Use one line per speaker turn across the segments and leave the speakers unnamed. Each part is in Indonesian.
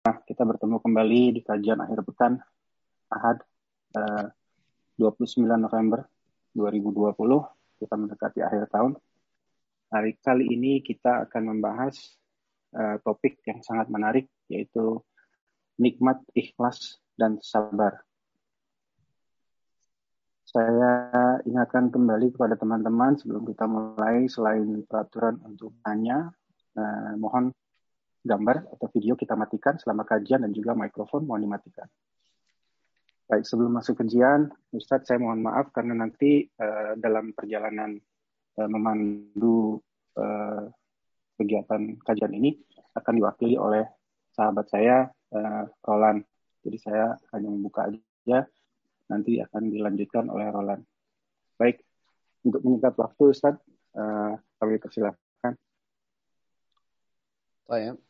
kita bertemu kembali di kajian akhir pekan Ahad eh, 29 November 2020. Kita mendekati akhir tahun. Hari kali ini kita akan membahas uh, topik yang sangat menarik yaitu nikmat ikhlas dan sabar. Saya ingatkan kembali kepada teman-teman sebelum kita mulai selain peraturan untuk tanya, eh, mohon gambar atau video kita matikan selama kajian dan juga mikrofon mohon dimatikan. Baik, sebelum masuk kajian, Ustadz saya mohon maaf karena nanti uh, dalam perjalanan uh, memandu uh, kegiatan kajian ini akan diwakili oleh sahabat saya, uh, Roland. Jadi saya hanya membuka aja, nanti akan dilanjutkan oleh Roland. Baik, untuk menyingkat waktu Ustadz, uh, kami persilahkan.
Baik.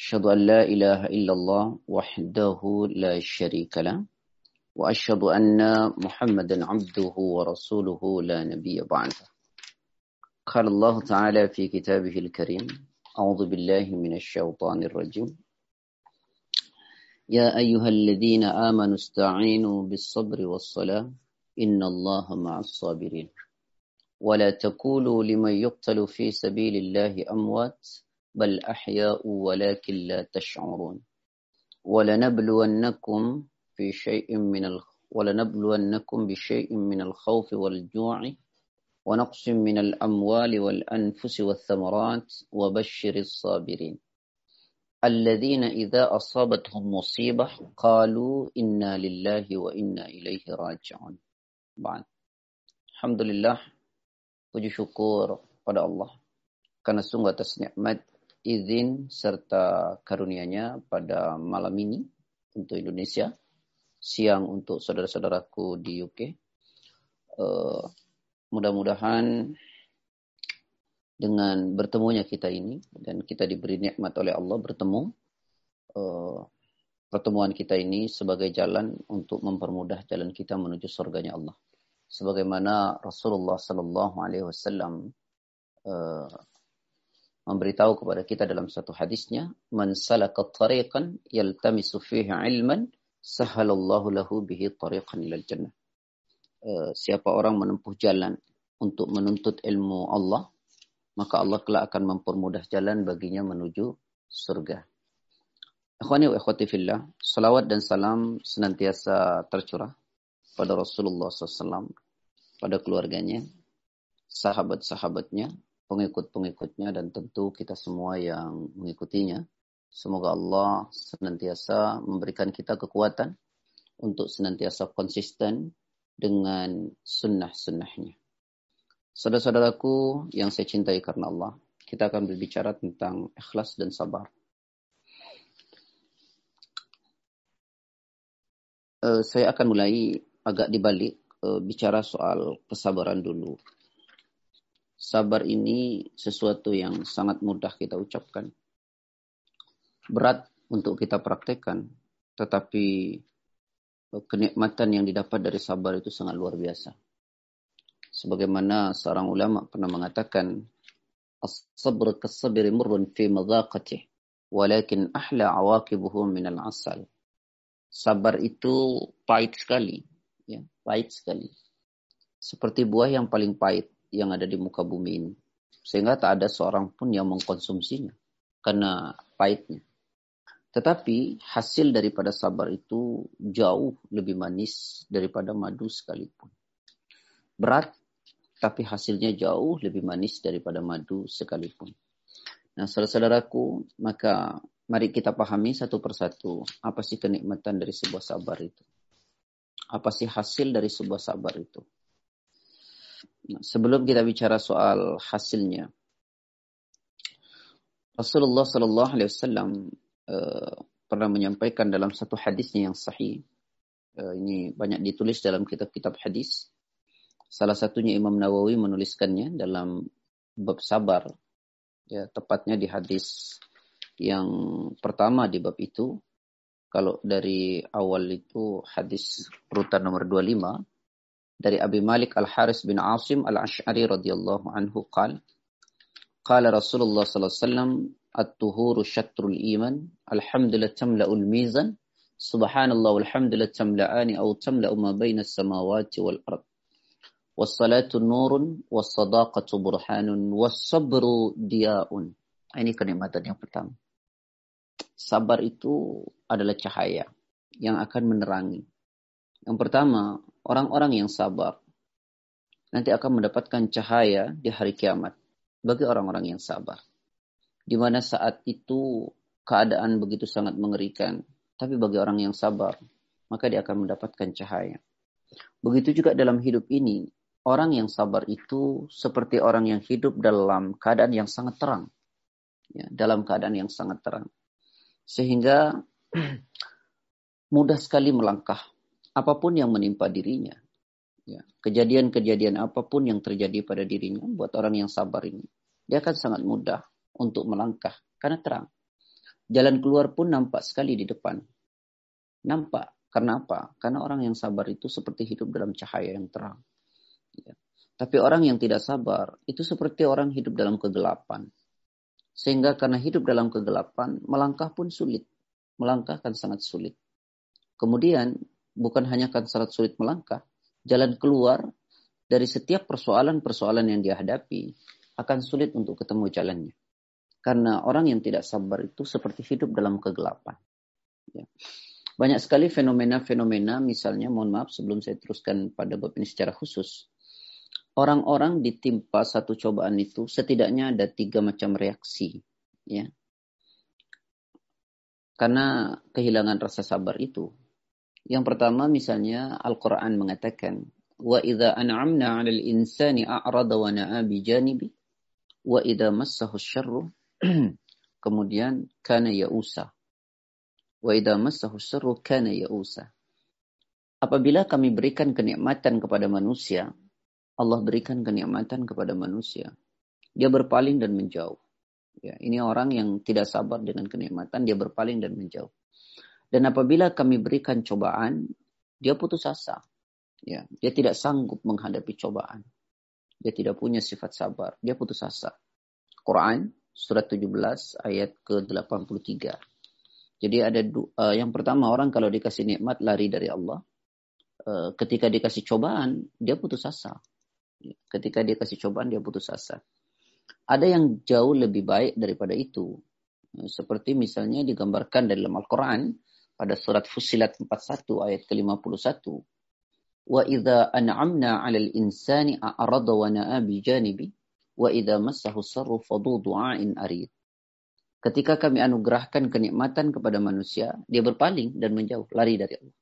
أشهد أن لا إله إلا الله وحده لا شريك له وأشهد أن محمدا عبده ورسوله لا نبي بعده. قال الله تعالى في كتابه الكريم أعوذ بالله من الشيطان الرجيم. يا أيها الذين آمنوا استعينوا بالصبر والصلاة إن الله مع الصابرين. ولا تقولوا لمن يقتل في سبيل الله أموات بل أحياء ولكن لا تشعرون. ولنبلونكم في شيء من. ولنبلونكم بشيء من الخوف والجوع ونقص من الأموال والأنفس والثمرات وبشر الصابرين. الذين إذا أصابتهم مصيبة قالوا إنا لله وإنا إليه راجعون. بعد. الحمد لله. Puji syukur pada Allah. Karena sungguh atas nikmat izin serta karunia-Nya pada malam ini untuk Indonesia siang untuk saudara-saudaraku di UK. Uh, mudah-mudahan dengan bertemunya kita ini dan kita diberi nikmat oleh Allah bertemu uh, pertemuan kita ini sebagai jalan untuk mempermudah jalan kita menuju surganya Allah. Sebagaimana Rasulullah Sallallahu Alaihi Wasallam uh, memberitahu kepada kita dalam satu hadisnya, "Man salaka tariqan yaltamisu fihi ilman, sahalallahu lahu bihi tariqan ilal jannah. Uh, siapa orang menempuh jalan untuk menuntut ilmu Allah, maka Allah kelak akan mempermudah jalan baginya menuju surga. Akhwani wa ikhwati fillah, salawat dan salam senantiasa tercurah pada Rasulullah SAW, pada keluarganya, sahabat-sahabatnya, pengikut-pengikutnya, dan tentu kita semua yang mengikutinya Semoga Allah senantiasa memberikan kita kekuatan untuk senantiasa konsisten dengan sunnah-sunnahnya. Saudara-saudaraku yang saya cintai karena Allah, kita akan berbicara tentang ikhlas dan sabar. Uh, saya akan mulai agak dibalik uh, bicara soal kesabaran dulu. Sabar ini sesuatu yang sangat mudah kita ucapkan berat untuk kita praktekkan, tetapi kenikmatan yang didapat dari sabar itu sangat luar biasa. Sebagaimana seorang ulama pernah mengatakan, As-sabr kas-sabri murrun fi madhaqatih, walakin ahla min al-asal. Sabar itu pahit sekali, ya, pahit sekali. Seperti buah yang paling pahit yang ada di muka bumi ini. Sehingga tak ada seorang pun yang mengkonsumsinya karena pahitnya. Tetapi hasil daripada sabar itu jauh lebih manis daripada madu sekalipun. Berat, tapi hasilnya jauh lebih manis daripada madu sekalipun. Nah, saudara-saudaraku, maka mari kita pahami satu persatu apa sih kenikmatan dari sebuah sabar itu. Apa sih hasil dari sebuah sabar itu. Sebelum kita bicara soal hasilnya, Rasulullah Shallallahu Alaihi Wasallam Eh, pernah menyampaikan dalam satu hadisnya yang sahih Uh, ini banyak ditulis dalam kitab-kitab hadis. Salah satunya Imam Nawawi menuliskannya dalam bab sabar. Ya, tepatnya di hadis yang pertama di bab itu. Kalau dari awal itu hadis urutan nomor 25 dari Abi Malik Al-Haris bin Asim Al-Ash'ari radhiyallahu anhu qala Qala Rasulullah sallallahu alaihi wasallam at-tuhuru syatrul iman alhamdulillah tamla'ul mizan subhanallah walhamdulillah tamla'ani aw tamla'u ma baina as-samawati wal ard was-salatu nurun was-sadaqatu burhanun was-sabru diyaun ini kenikmatan yang pertama. Sabar itu adalah cahaya yang akan menerangi yang pertama orang-orang yang sabar nanti akan mendapatkan cahaya di hari kiamat bagi orang-orang yang sabar. Di mana saat itu keadaan begitu sangat mengerikan, tapi bagi orang yang sabar, maka dia akan mendapatkan cahaya. Begitu juga dalam hidup ini, orang yang sabar itu seperti orang yang hidup dalam keadaan yang sangat terang. Ya, dalam keadaan yang sangat terang. Sehingga mudah sekali melangkah apa pun yang menimpa dirinya. Ya, kejadian-kejadian apa pun yang terjadi pada dirinya buat orang yang sabar ini, dia akan sangat mudah untuk melangkah karena terang. Jalan keluar pun nampak sekali di depan. Nampak. Karena apa? Karena orang yang sabar itu seperti hidup dalam cahaya yang terang. Ya. Tapi orang yang tidak sabar itu seperti orang hidup dalam kegelapan. Sehingga karena hidup dalam kegelapan, melangkah pun sulit. Melangkah kan sangat sulit. Kemudian, bukan hanya kan sangat sulit melangkah, jalan keluar dari setiap persoalan-persoalan yang dia hadapi akan sulit untuk ketemu jalannya. Karena orang yang tidak sabar itu seperti hidup dalam kegelapan. Ya. Banyak sekali fenomena-fenomena, misalnya, mohon maaf sebelum saya teruskan pada bab ini secara khusus. Orang-orang ditimpa satu cobaan itu setidaknya ada tiga macam reaksi. Ya. Karena kehilangan rasa sabar itu. Yang pertama misalnya Al-Quran mengatakan, insani a'rada wa na'a bi janibi wa idha massahu syarru kemudian ya'usa. Wa idha massahu syarru kana ya'usa. Apabila kami berikan kenikmatan kepada manusia, Allah berikan kenikmatan kepada manusia. Dia berpaling dan menjauh. Ya, ini orang yang tidak sabar dengan kenikmatan, dia berpaling dan menjauh. Dan apabila kami berikan cobaan, dia putus asa. Ya, dia tidak sanggup menghadapi cobaan. Dia tidak punya sifat sabar. Dia putus asa. Quran surat 17 ayat ke-83. Jadi ada uh, yang pertama orang kalau dikasih nikmat lari dari Allah. Uh, ketika dikasih cobaan, dia putus asa. Ketika dia kasih cobaan, dia putus asa. Ada yang jauh lebih baik daripada itu. Seperti misalnya digambarkan dalam Al-Quran pada surat Fusilat 41 ayat ke-51. Wa idza an'amna 'alal insani a'rada wa na'a bi janibi wa idza massahu sarru fadu du'ain arid. Ketika kami anugerahkan kenikmatan kepada manusia, dia berpaling dan menjauh, lari dari Allah.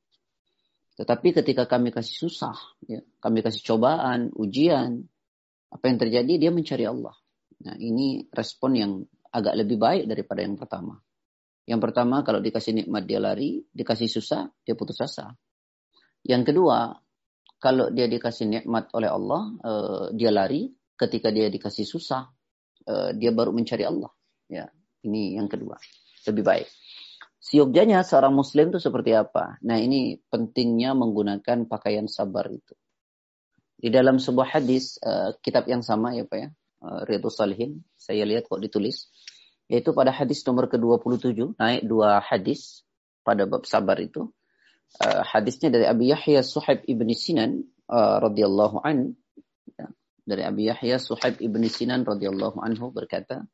Tetapi ketika kami kasih susah, ya, kami kasih cobaan, ujian, apa yang terjadi? Dia mencari Allah. Nah, ini respon yang agak lebih baik daripada yang pertama. Yang pertama, kalau dikasih nikmat dia lari, dikasih susah, dia putus asa. Yang kedua, kalau dia dikasih nikmat oleh Allah, uh, dia lari. Ketika dia dikasih susah, uh, dia baru mencari Allah. Ya, ini yang kedua. Lebih baik. Siogjanya seorang muslim itu seperti apa? Nah, ini pentingnya menggunakan pakaian sabar itu. Di dalam sebuah hadis, uh, kitab yang sama ya Pak ya, uh, Salihin, saya lihat kok ditulis yaitu pada hadis nomor ke-27 naik dua hadis pada bab sabar itu. Uh, hadisnya dari Abi Yahya Suhaib ibni Sinan uh, radhiyallahu an. Ya, dari Abi Yahya Suhaib ibni Sinan radhiyallahu anhu berkata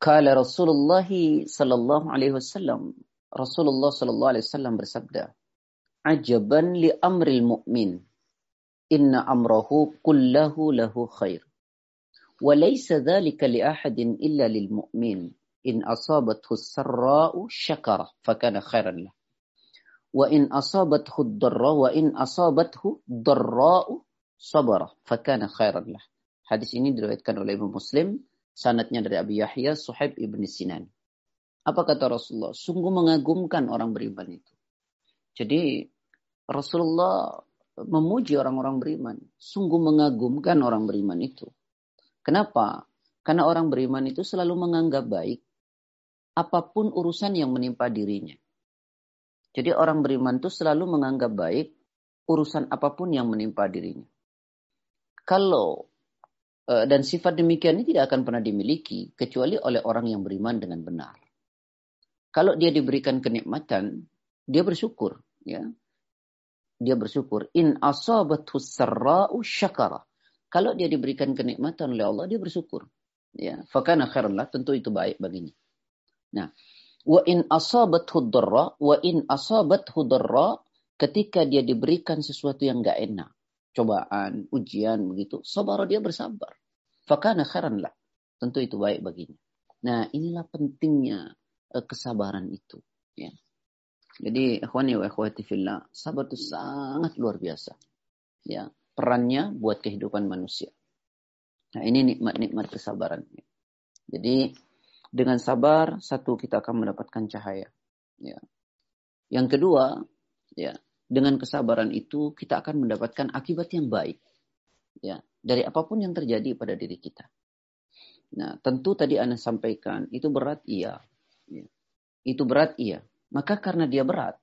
Kala Rasulullah sallallahu alaihi wasallam Rasulullah sallallahu alaihi wasallam bersabda Ajaban li amril mu'min. Inna amrahu kullahu lahu khair وليس ذلك لأحد إلا للمؤمن إن أصابته السراء شكر فكان خيرا له وإن أصابته الضراء وإن أصابته ضراء صبر فكان خيرا له Hadis ini diriwayatkan oleh Imam Muslim, sanatnya dari Abi Yahya Suhaib ibn Sinan. Apa kata Rasulullah? Sungguh mengagumkan orang beriman itu. Jadi Rasulullah memuji orang-orang beriman. Sungguh mengagumkan orang beriman itu. Kenapa? Karena orang beriman itu selalu menganggap baik apa pun urusan yang menimpa dirinya. Jadi orang beriman itu selalu menganggap baik urusan apa pun yang menimpa dirinya. Kalau eh, dan sifat demikian ini tidak akan pernah dimiliki kecuali oleh orang yang beriman dengan benar. Kalau dia diberikan kenikmatan, dia bersyukur, ya. Dia bersyukur. In asabathu sarra'u syakara. Kalau dia diberikan kenikmatan oleh Allah, dia bersyukur. Ya, fakana khairan tentu itu baik baginya. Nah, wa in asabathu dharra wa in asabathu dharra ketika dia diberikan sesuatu yang enggak enak, cobaan, ujian begitu, sabar dia bersabar. Fakana khairan Tentu itu baik baginya. Nah, inilah pentingnya Eh, kesabaran itu. Ya. Jadi ikhwani wa ikhwati fillah, sabar itu sangat luar biasa. Ya, perannya buat kehidupan manusia. Nah, ini nikmat-nikmat kesabaran. Jadi dengan sabar satu kita akan mendapatkan cahaya. Ya. Yang kedua, ya, dengan kesabaran itu kita akan mendapatkan akibat yang baik. Ya, dari apa pun yang terjadi pada diri kita. Nah, tentu tadi Anda sampaikan itu berat iya. Ya. Itu berat iya. Maka karena dia berat,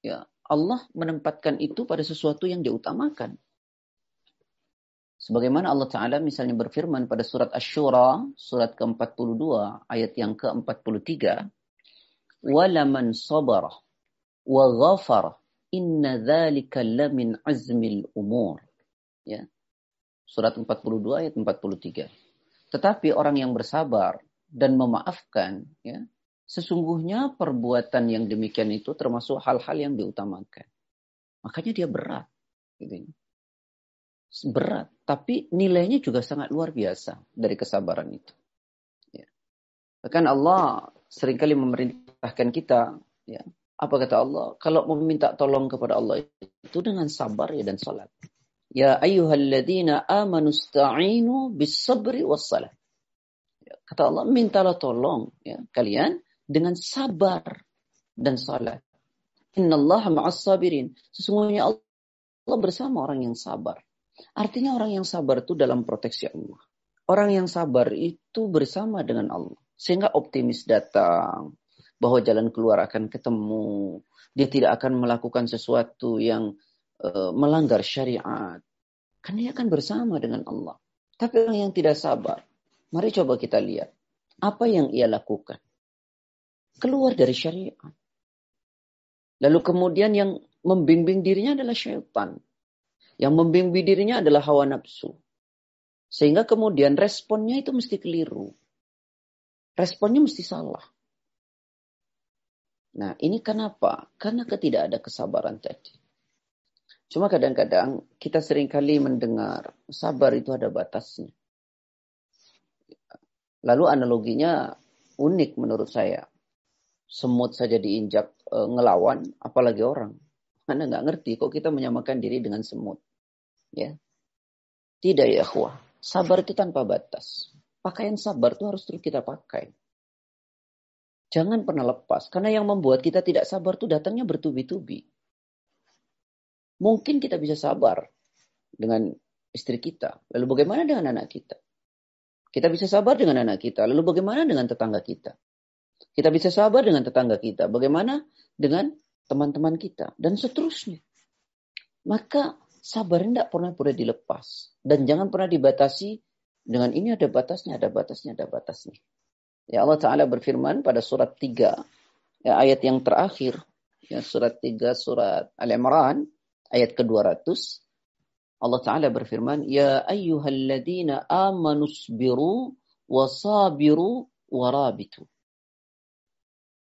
ya Allah menempatkan itu pada sesuatu yang diutamakan. Sebagaimana Allah Ta'ala misalnya berfirman pada surat Ash-Shura, surat ke-42, ayat yang ke-43, وَلَمَنْ صَبَرَ وَغَفَرَ إِنَّ ذَلِكَ لَمِنْ عَزْمِ الْأُمُورِ Ya. Surat 42 ayat 43. Tetapi orang yang bersabar dan memaafkan, ya, Sesungguhnya perbuatan yang demikian itu termasuk hal-hal yang diutamakan. Makanya dia berat. Gitu. Berat, tapi nilainya juga sangat luar biasa dari kesabaran itu. Ya. Bahkan Allah sering kali memerintahkan kita, ya, apa kata Allah? Kalau meminta tolong kepada Allah itu dengan sabar ya dan salat. Ya ayyuhalladzina amanu sta'inu bis sabri was salat. Ya, kata Allah, mintalah tolong ya kalian dengan sabar dan salat. Allah ma'as sabirin. Sesungguhnya Allah bersama orang yang sabar. Artinya orang yang sabar itu dalam proteksi Allah. Orang yang sabar itu bersama dengan Allah. Sehingga optimis datang. Bahwa jalan keluar akan ketemu. Dia tidak akan melakukan sesuatu yang uh, melanggar syariat. Kan dia akan bersama dengan Allah. Tapi orang yang tidak sabar. Mari coba kita lihat. Apa yang ia lakukan keluar dari syariat. Lalu kemudian yang membimbing dirinya adalah syaitan. Yang membimbing dirinya adalah hawa nafsu. Sehingga kemudian responnya itu mesti keliru. Responnya mesti salah. Nah ini kenapa? Karena ketidak ada kesabaran tadi. Cuma kadang-kadang kita sering kali mendengar sabar itu ada batasnya. Lalu analoginya unik menurut saya semut saja diinjak e, ngelawan, apalagi orang. Anda nggak ngerti kok kita menyamakan diri dengan semut. Ya. Tidak ya akhwah. Sabar itu tanpa batas. Pakaian sabar itu harus terus kita pakai. Jangan pernah lepas. Karena yang membuat kita tidak sabar itu datangnya bertubi-tubi. Mungkin kita bisa sabar dengan istri kita. Lalu bagaimana dengan anak kita? Kita bisa sabar dengan anak kita. Lalu bagaimana dengan tetangga kita? Kita bisa sabar dengan tetangga kita. Bagaimana dengan teman-teman kita. Dan seterusnya. Maka sabar tidak pernah boleh dilepas. Dan jangan pernah dibatasi dengan ini ada batasnya, ada batasnya, ada batasnya. Ya Allah Ta'ala berfirman pada surat 3. Ya, ayat yang terakhir. Ya, surat 3 surat Al-Imran. Ayat ke-200. Allah Ta'ala berfirman, Ya ayyuhalladzina amanusbiru wasabiru warabitu.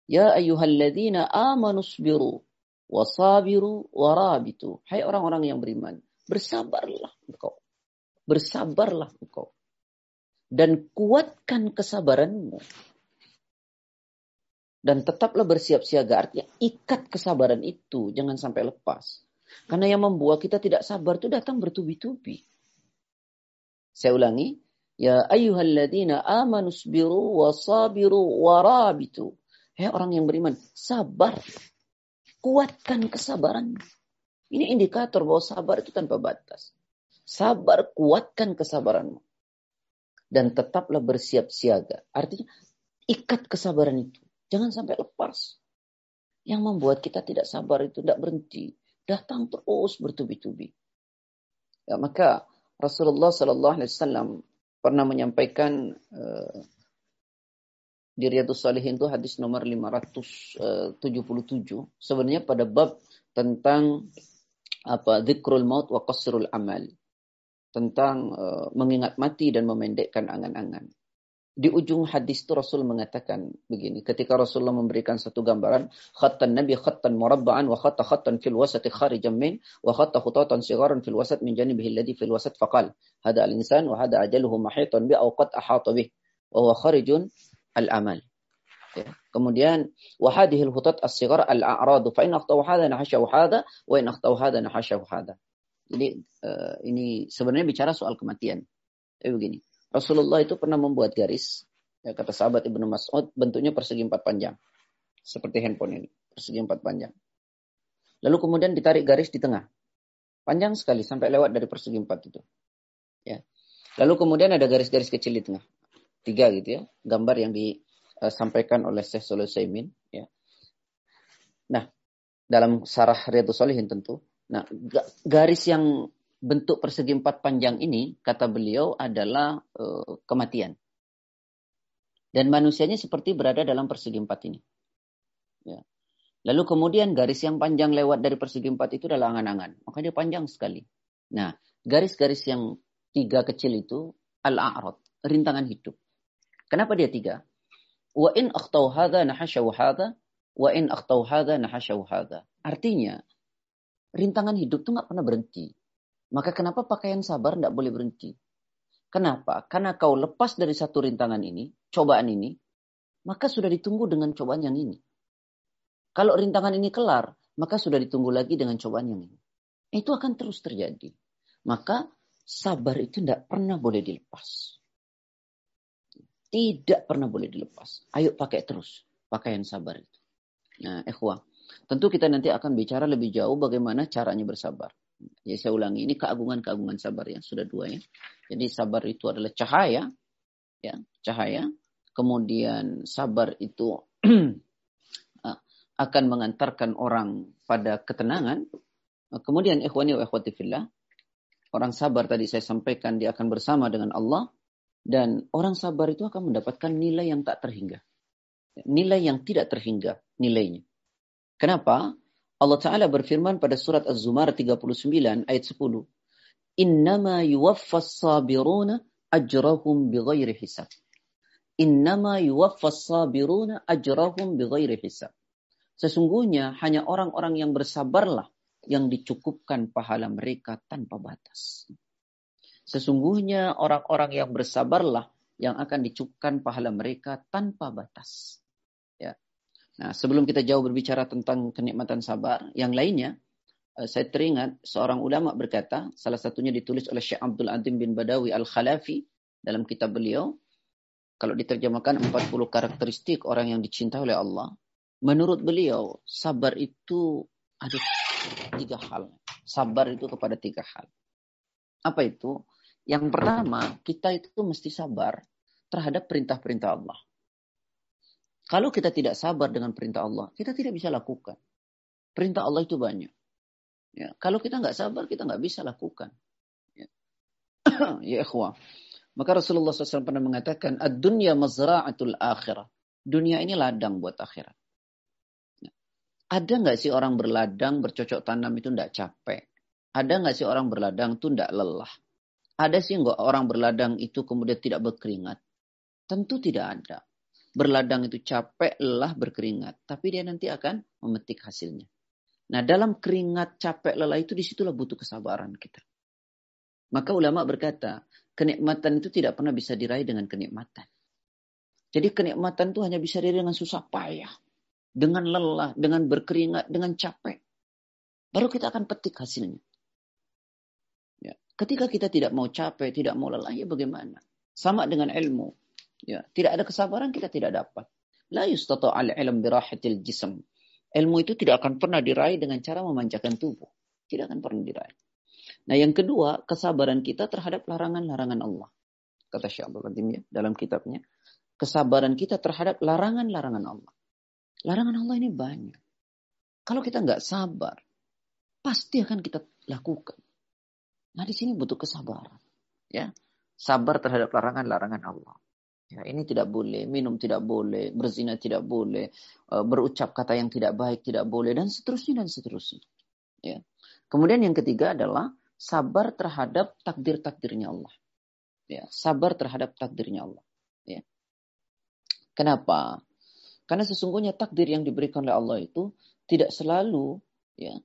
Ya ayyuhalladzina amanu sabiru wasabiru warabitu. Hai orang-orang yang beriman, bersabarlah engkau. Bersabarlah engkau. Dan kuatkan kesabaranmu. Dan tetaplah bersiap siaga. Artinya ikat kesabaran itu. Jangan sampai lepas. Karena yang membuat kita tidak sabar itu datang bertubi-tubi. Saya ulangi. Ya ayyuhalladzina amanu sabiru wasabiru warabitu. Hei orang yang beriman, sabar. Kuatkan kesabaran. Ini indikator bahwa sabar itu tanpa batas. Sabar, kuatkan kesabaranmu. Dan tetaplah bersiap siaga. Artinya, ikat kesabaran itu. Jangan sampai lepas. Yang membuat kita tidak sabar itu tidak berhenti. Datang terus bertubi-tubi. Ya, maka Rasulullah Sallallahu Alaihi Wasallam pernah menyampaikan uh, di Riyadus Salihin itu hadis nomor 577 sebenarnya pada bab tentang apa zikrul maut wa qasrul amal. Tentang uh, mengingat mati dan memendekkan angan-angan. Di ujung hadis itu Rasul mengatakan begini, ketika Rasulullah memberikan satu gambaran, khattan Nabi khattan murabba'an wa khatta khattan fil wasati kharijan min wa khatta khutatan sigharan fil wasat min janibihi alladhi fil wasat faqal, hada al-insan wa hada ajaluhu mahitan bi aw qad ahata bih wa kharijun al-amal. Ya. Kemudian wahadihi al-hutat as-sighar al-a'radu fa in akhtaw hadha nahashahu hadha wa in akhtaw hadha nahashahu hadha. Jadi uh, ini sebenarnya bicara soal kematian. Tapi begini, Rasulullah itu pernah membuat garis, ya, kata sahabat Ibnu Mas'ud, bentuknya persegi empat panjang. Seperti handphone ini, persegi empat panjang. Lalu kemudian ditarik garis di tengah. Panjang sekali sampai lewat dari persegi empat itu. Ya. Lalu kemudian ada garis-garis kecil di tengah. Tiga gitu ya, gambar yang di disampaikan eh, oleh Syekh Saleh Saimin ya. Nah, dalam sarah Riyadhus Shalihin tentu. Nah, garis yang bentuk persegi empat panjang ini kata beliau adalah uh, kematian. Dan manusianya seperti berada dalam persegi empat ini. Ya. Lalu kemudian garis yang panjang lewat dari persegi empat itu adalah angan-angan. Maka dia panjang sekali. Nah, garis-garis yang tiga kecil itu al-a'rad, rintangan hidup. Kenapa dia tiga? Wa in akhtau hadha nahasyaw hadha. Wa in akhtau hadha hadha. Artinya, rintangan hidup itu nggak pernah berhenti. Maka kenapa pakaian sabar tidak boleh berhenti? Kenapa? Karena kau lepas dari satu rintangan ini, cobaan ini, maka sudah ditunggu dengan cobaan yang ini. Kalau rintangan ini kelar, maka sudah ditunggu lagi dengan cobaan yang ini. Itu akan terus terjadi. Maka sabar itu tidak pernah boleh dilepas. Tidak pernah boleh dilepas. Ayo pakai terus pakaian sabar itu. Nah, ikhwah. Tentu kita nanti akan bicara lebih jauh bagaimana caranya bersabar. Jadi saya ulangi, ini keagungan-keagungan sabar yang sudah dua ya. Jadi sabar itu adalah cahaya, ya cahaya. Kemudian sabar itu akan mengantarkan orang pada ketenangan. Kemudian ikhwani wa ikhwati fillah, orang sabar tadi saya sampaikan dia akan bersama dengan Allah dan orang sabar itu akan mendapatkan nilai yang tak terhingga. Nilai yang tidak terhingga nilainya. Kenapa? Allah Ta'ala berfirman pada surat Az-Zumar 39 ayat 10. Innama yuwaffas sabiruna ajrahum bighairi hisab. Innama yuwaffas sabiruna ajrahum bighairi hisab. Sesungguhnya hanya orang-orang yang bersabarlah yang dicukupkan pahala mereka tanpa batas. Sesungguhnya orang-orang yang bersabarlah yang akan dicukupkan pahala mereka tanpa batas. Ya. Nah, sebelum kita jauh berbicara tentang kenikmatan sabar, yang lainnya, eh, saya teringat seorang ulama berkata, salah satunya ditulis oleh Syekh Abdul Adim bin Badawi Al-Khalafi dalam kitab beliau, kalau diterjemahkan 40 karakteristik orang yang dicintai oleh Allah, menurut beliau, sabar itu ada tiga hal. Sabar itu kepada tiga hal. Apa itu? Yang pertama, kita itu mesti sabar terhadap perintah-perintah Allah. Kalau kita tidak sabar dengan perintah Allah, kita tidak bisa lakukan. Perintah Allah itu banyak. Ya, kalau kita nggak sabar, kita nggak bisa lakukan. Ya, ya ikhwah. Maka Rasulullah SAW pernah mengatakan, Ad-dunya mazra'atul akhirah. Dunia ini ladang buat akhirat. Ya. Ada nggak sih orang berladang, bercocok tanam itu nggak capek? Ada nggak sih orang berladang itu nggak lelah? Ada sih nggak orang berladang itu kemudian tidak berkeringat? Tentu tidak ada. Berladang itu capek, lelah, berkeringat. Tapi dia nanti akan memetik hasilnya. Nah dalam keringat, capek, lelah itu di situlah butuh kesabaran kita. Maka ulama berkata, kenikmatan itu tidak pernah bisa diraih dengan kenikmatan. Jadi kenikmatan itu hanya bisa diraih dengan susah payah. Dengan lelah, dengan berkeringat, dengan capek. Baru kita akan petik hasilnya. Ketika kita tidak mau capek, tidak mau lelah, ya bagaimana? Sama dengan ilmu. Ya, tidak ada kesabaran kita tidak dapat. La yustata al ilm birahatil jism. Ilmu itu tidak akan pernah diraih dengan cara memanjakan tubuh. Tidak akan pernah diraih. Nah yang kedua, kesabaran kita terhadap larangan-larangan Allah. Kata Syekh Abdul ya, dalam kitabnya. Kesabaran kita terhadap larangan-larangan Allah. Larangan Allah ini banyak. Kalau kita nggak sabar, pasti akan kita lakukan. Nah di sini butuh kesabaran. Ya, sabar terhadap larangan-larangan Allah. Ya, ini tidak boleh, minum tidak boleh, berzina tidak boleh, eh, berucap kata yang tidak baik tidak boleh, dan seterusnya dan seterusnya. Ya. Kemudian yang ketiga adalah sabar terhadap takdir-takdirnya Allah. Ya, sabar terhadap takdirnya Allah. Ya. Kenapa? Karena sesungguhnya takdir yang diberikan oleh Allah itu tidak selalu ya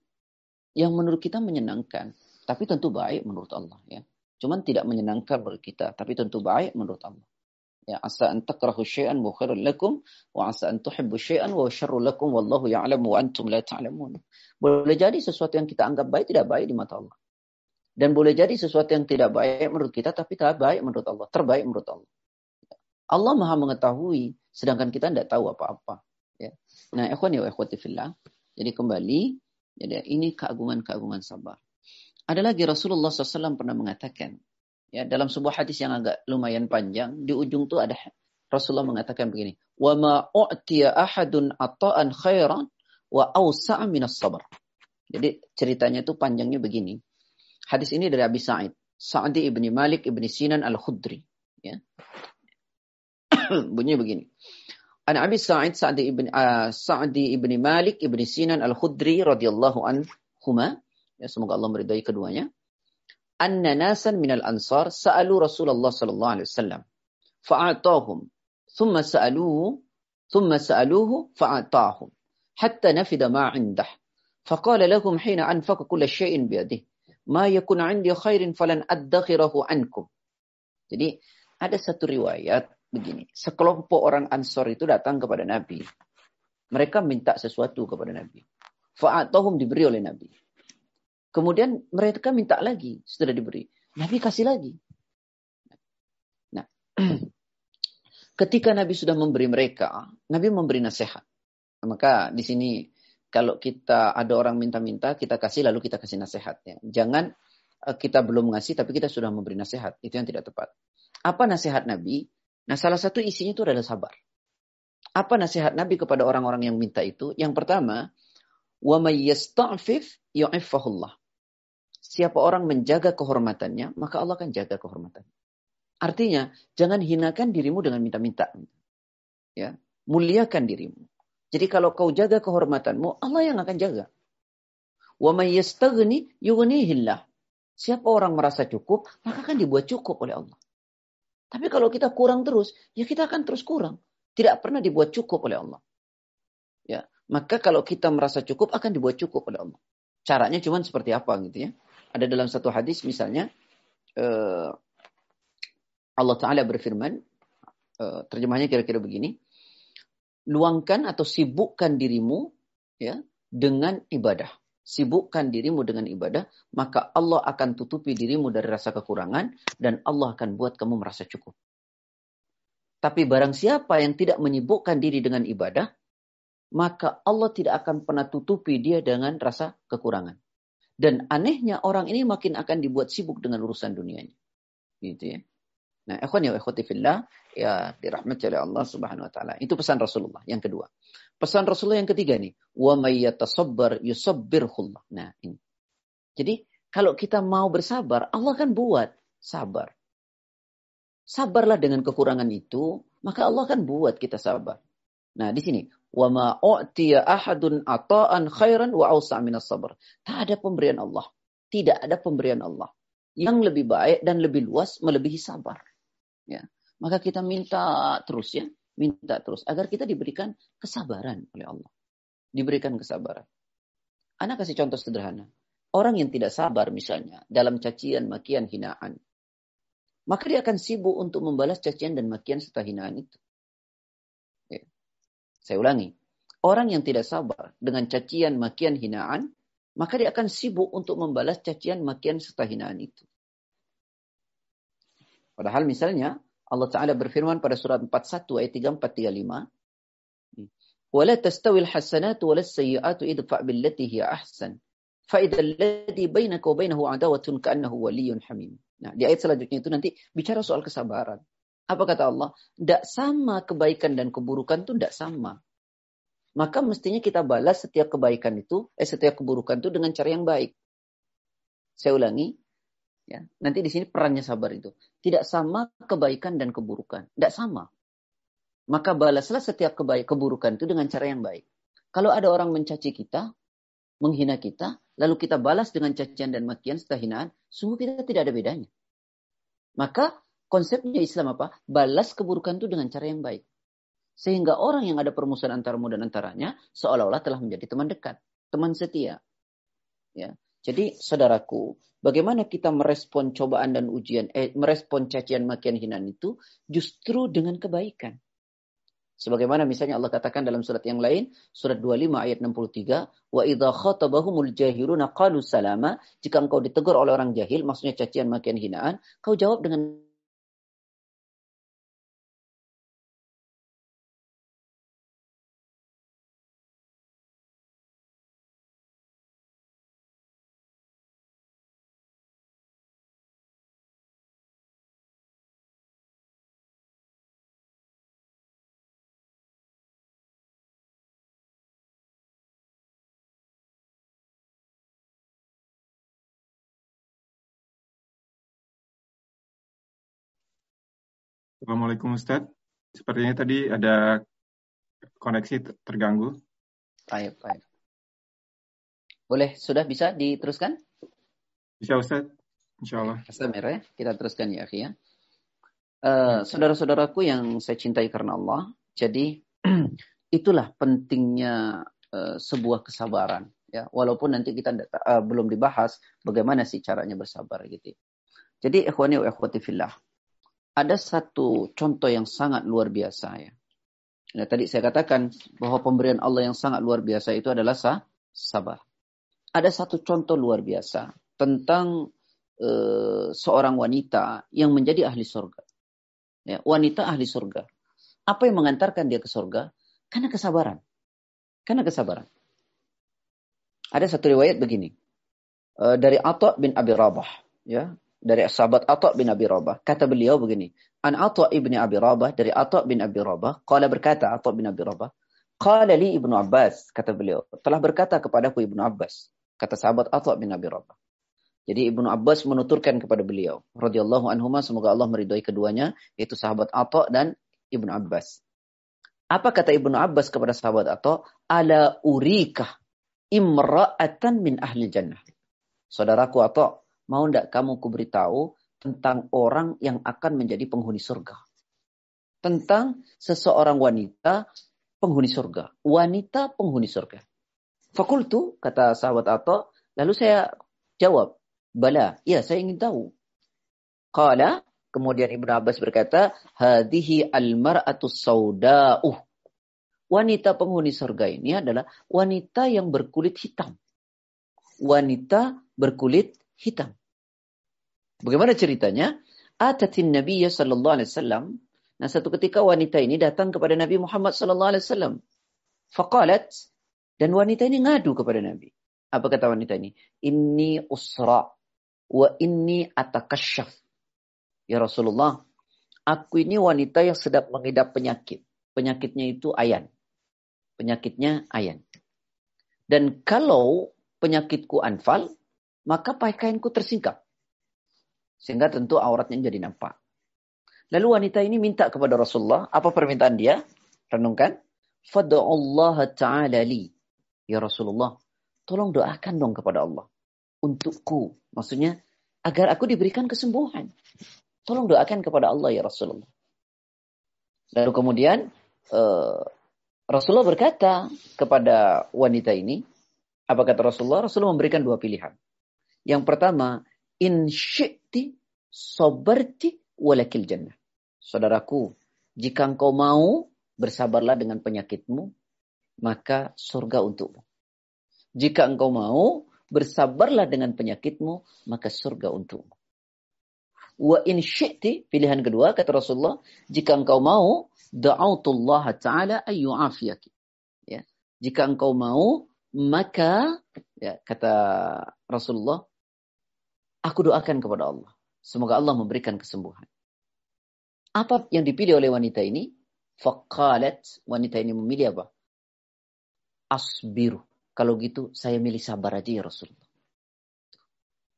yang menurut kita menyenangkan, tapi tentu baik menurut Allah ya. Cuman tidak menyenangkan menurut kita, tapi tentu baik menurut Allah. Ya, asa an takrahu syai'an wa khairul lakum wa asa an tuhibbu syai'an wa syarrul lakum wallahu ya'lamu wa antum la ta'lamun. Boleh jadi sesuatu yang kita anggap baik tidak baik di mata Allah. Dan boleh jadi sesuatu yang tidak baik menurut kita tapi tidak baik menurut Allah, terbaik menurut Allah. Allah Maha mengetahui sedangkan kita tidak tahu apa-apa. Ya. Nah, ikhwani wa ikhwati fillah. Jadi kembali, jadi ini keagungan-keagungan sabar. Ada lagi Rasulullah SAW pernah mengatakan, Ya, dalam sebuah hadis yang agak lumayan panjang, di ujung tuh ada Rasulullah mengatakan begini, "Wa ma u'tiya ahadun ata'an khairan wa awsa'a minas sabr." Jadi ceritanya itu panjangnya begini. Hadis ini dari Abi Sa'id, Sa'di ibni Malik ibni Sinan al-Khudri. Ya. Bunyinya begini. An Abi Sa'id Sa'di ibn uh, Sa'di ibni Malik ibni Sinan al-Khudri radhiyallahu anhuma Ya, semoga Allah meridai keduanya anna nasan minal ansar sa'alu Rasulullah sallallahu alaihi wasallam fa'atahum thumma sa'aluhu thumma sa'aluhu fa'atahum hatta nafida ma 'indah فقال لهم حين أنفق كل شيء بيده ما يكون عندي خير فلن أدخره عنكم jadi ada satu riwayat begini sekelompok orang Ansor itu datang kepada Nabi mereka minta sesuatu kepada Nabi fa'atahum diberi oleh Nabi Kemudian mereka minta lagi, sudah diberi. Nabi kasih lagi. Nah, ketika Nabi sudah memberi mereka, Nabi memberi nasihat. Maka di sini kalau kita ada orang minta-minta, kita kasih lalu kita kasih nasihatnya. Jangan eh, kita belum ngasih tapi kita sudah memberi nasihat. Itu yang tidak tepat. Apa nasihat Nabi? Nah, salah satu isinya itu adalah sabar. Apa nasihat Nabi kepada orang-orang yang minta itu? Yang pertama, wa may yasta'fif. Siapa orang menjaga kehormatannya, maka Allah akan jaga kehormatan. Artinya, jangan hinakan dirimu dengan minta-minta. Ya, muliakan dirimu. Jadi kalau kau jaga kehormatanmu, Allah yang akan jaga. Wa may. Siapa orang merasa cukup, maka akan dibuat cukup oleh Allah. Tapi kalau kita kurang terus, ya kita akan terus kurang. Tidak pernah dibuat cukup oleh Allah. Ya, maka kalau kita merasa cukup akan dibuat cukup oleh Allah. Caranya cuma seperti apa gitu ya. Ada dalam satu hadis misalnya uh, Allah Taala berfirman, uh, terjemahnya kira-kira begini, luangkan atau sibukkan dirimu ya dengan ibadah. Sibukkan dirimu dengan ibadah, maka Allah akan tutupi dirimu dari rasa kekurangan dan Allah akan buat kamu merasa cukup. Tapi barang siapa yang tidak menyibukkan diri dengan ibadah, maka Allah tidak akan pernah tutupi dia dengan rasa kekurangan. Dan anehnya orang ini makin akan dibuat sibuk dengan urusan dunianya. Gitu ya. Nah, ikhwan ya ikhwati fillah, ya dirahmati oleh Allah Subhanahu wa taala. Itu pesan Rasulullah yang kedua. Pesan Rasulullah yang ketiga nih, wa may yatasabbar yusabbirhullah. Nah, ini. Jadi, kalau kita mau bersabar, Allah akan buat sabar. Sabarlah dengan kekurangan itu, maka Allah akan buat kita sabar. Nah, di sini wa ma u'tiya ahadun ata'an khairan wa awsa' minas sabr. Tak ada pemberian Allah. Tidak ada pemberian Allah yang lebih baik dan lebih luas melebihi sabar. Ya. Maka kita minta terus ya, minta terus agar kita diberikan kesabaran oleh Allah. Diberikan kesabaran. Anak kasih contoh sederhana. Orang yang tidak sabar misalnya dalam cacian, makian, hinaan. Maka dia akan sibuk untuk membalas cacian dan makian serta hinaan itu. Saya ulangi. Orang yang tidak sabar dengan cacian, makian, hinaan, maka dia akan sibuk untuk membalas cacian, makian, serta hinaan itu. Padahal misalnya Allah Ta'ala berfirman pada surat 41 ayat 3435. ولا تستوي الحسنات ولا السيئات ادفع بالتي هي أحسن فإذا الذي بينك وبينه عداوة كأنه ولي حميم Nah, di ayat selanjutnya itu nanti bicara soal kesabaran. Apa kata Allah? Tidak sama kebaikan dan keburukan itu tidak sama. Maka mestinya kita balas setiap kebaikan itu, eh setiap keburukan itu dengan cara yang baik. Saya ulangi, ya. Nanti di sini perannya sabar itu. Tidak sama kebaikan dan keburukan. Tidak sama. Maka balaslah setiap kebaik keburukan itu dengan cara yang baik. Kalau ada orang mencaci kita, menghina kita, lalu kita balas dengan cacian dan makian setelah hinaan, sungguh kita tidak ada bedanya. Maka konsepnya Islam apa? Balas keburukan itu dengan cara yang baik. Sehingga orang yang ada permusuhan antaramu dan antaranya seolah-olah telah menjadi teman dekat, teman setia. Ya. Jadi saudaraku, bagaimana kita merespon cobaan dan ujian, eh, merespon cacian makian hinaan itu justru dengan kebaikan. Sebagaimana misalnya Allah katakan dalam surat yang lain, surat 25 ayat 63, wa idza khatabahumul jahiluna qalu salama, jika engkau ditegur oleh orang jahil, maksudnya cacian makian hinaan, kau jawab dengan
Assalamualaikum Ustadz. Sepertinya tadi ada koneksi terganggu.
Baik, baik. Boleh, sudah bisa diteruskan?
Bisa Ustadz, insya Allah.
Astamir ya, kita teruskan ya, ya. Uh, saudara-saudaraku yang saya cintai karena Allah, jadi itulah pentingnya uh, sebuah kesabaran. ya Walaupun nanti kita uh, belum dibahas bagaimana sih caranya bersabar gitu. Jadi ikhwani wa ikhwati fillah ada satu contoh yang sangat luar biasa ya. Nah, tadi saya katakan bahwa pemberian Allah yang sangat luar biasa itu adalah sah, sabar. Ada satu contoh luar biasa tentang uh, seorang wanita yang menjadi ahli surga. Ya, wanita ahli surga. Apa yang mengantarkan dia ke surga? Karena kesabaran. Karena kesabaran. Ada satu riwayat begini. Uh, dari Atta bin Abi Rabah. Ya, dari sahabat Atta bin Abi Rabah. Kata beliau begini. An Atta ibni Abi Rabah dari Atta bin Abi Rabah. Qala berkata Atta bin Abi Rabah. Qala li Ibnu Abbas. Kata beliau. Telah berkata kepadaku Ibnu Abbas. Kata sahabat Atta bin Abi Rabah. Jadi Ibnu Abbas menuturkan kepada beliau. radhiyallahu anhuma semoga Allah meridhai keduanya. Yaitu sahabat Atta dan Ibnu Abbas. Apa kata Ibnu Abbas kepada sahabat Atta? Ala urikah imra'atan min ahli jannah. Saudaraku Atta, Mau tidak kamu kuberitahu tentang orang yang akan menjadi penghuni surga? Tentang seseorang wanita penghuni surga. Wanita penghuni surga. Fakultu, kata sahabat Atta. Lalu saya jawab, Bala, ya saya ingin tahu. Kala, kemudian Ibnu Abbas berkata, Hadihi al-mar'atu sauda'uh. Wanita penghuni surga ini adalah wanita yang berkulit hitam. Wanita berkulit hitam. Bagaimana ceritanya? Atatin Nabi sallallahu alaihi wasallam. Nah, satu ketika wanita ini datang kepada Nabi Muhammad sallallahu alaihi wasallam. Faqalat dan wanita ini ngadu kepada Nabi. Apa kata wanita ini? Inni usra wa inni atakashaf. Ya Rasulullah, aku ini wanita yang sedang mengidap penyakit. Penyakitnya itu ayan. Penyakitnya ayan. Dan kalau penyakitku anfal, maka pakaianku tersingkap. Sehingga tentu auratnya jadi nampak. Lalu wanita ini minta kepada Rasulullah. Apa permintaan dia? Renungkan. Allah ta'ala li. Ya Rasulullah. Tolong doakan dong kepada Allah. Untukku. Maksudnya agar aku diberikan kesembuhan. Tolong doakan kepada Allah ya Rasulullah. Lalu kemudian uh, Rasulullah berkata kepada wanita ini, apa kata Rasulullah? Rasulullah memberikan dua pilihan. Yang pertama, in syi'ti soberti walakil jannah. Saudaraku, jika engkau mau bersabarlah dengan penyakitmu, maka surga untukmu. Jika engkau mau bersabarlah dengan penyakitmu, maka surga untukmu. Wa in syi'ti, pilihan kedua kata Rasulullah, jika engkau mau, da'autullah ta'ala ayyu'afiyaki. Jika engkau mau, maka ya kata Rasulullah, aku doakan kepada Allah. Semoga Allah memberikan kesembuhan. Apa yang dipilih oleh wanita ini? Faqalat, wanita ini memilih apa? Asbiru. Kalau gitu saya milih sabar aja ya Rasulullah.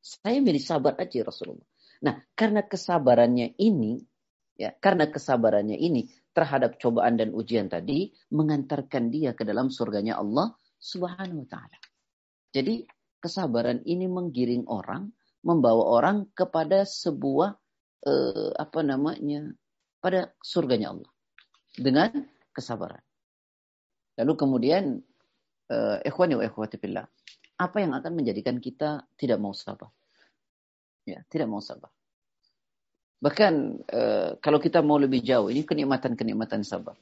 Saya milih sabar aja ya Rasulullah. Nah, karena kesabarannya ini, ya, karena kesabarannya ini terhadap cobaan dan ujian tadi mengantarkan dia ke dalam surganya Allah Subhanahu wa taala. Jadi kesabaran ini menggiring orang, membawa orang kepada sebuah eh, apa namanya? pada surganya Allah dengan kesabaran. Lalu kemudian eh, ikhwani wa apa yang akan menjadikan kita tidak mau sabar? Ya, tidak mau sabar. Bahkan uh, kalau kita mau lebih jauh, ini kenikmatan-kenikmatan sabar.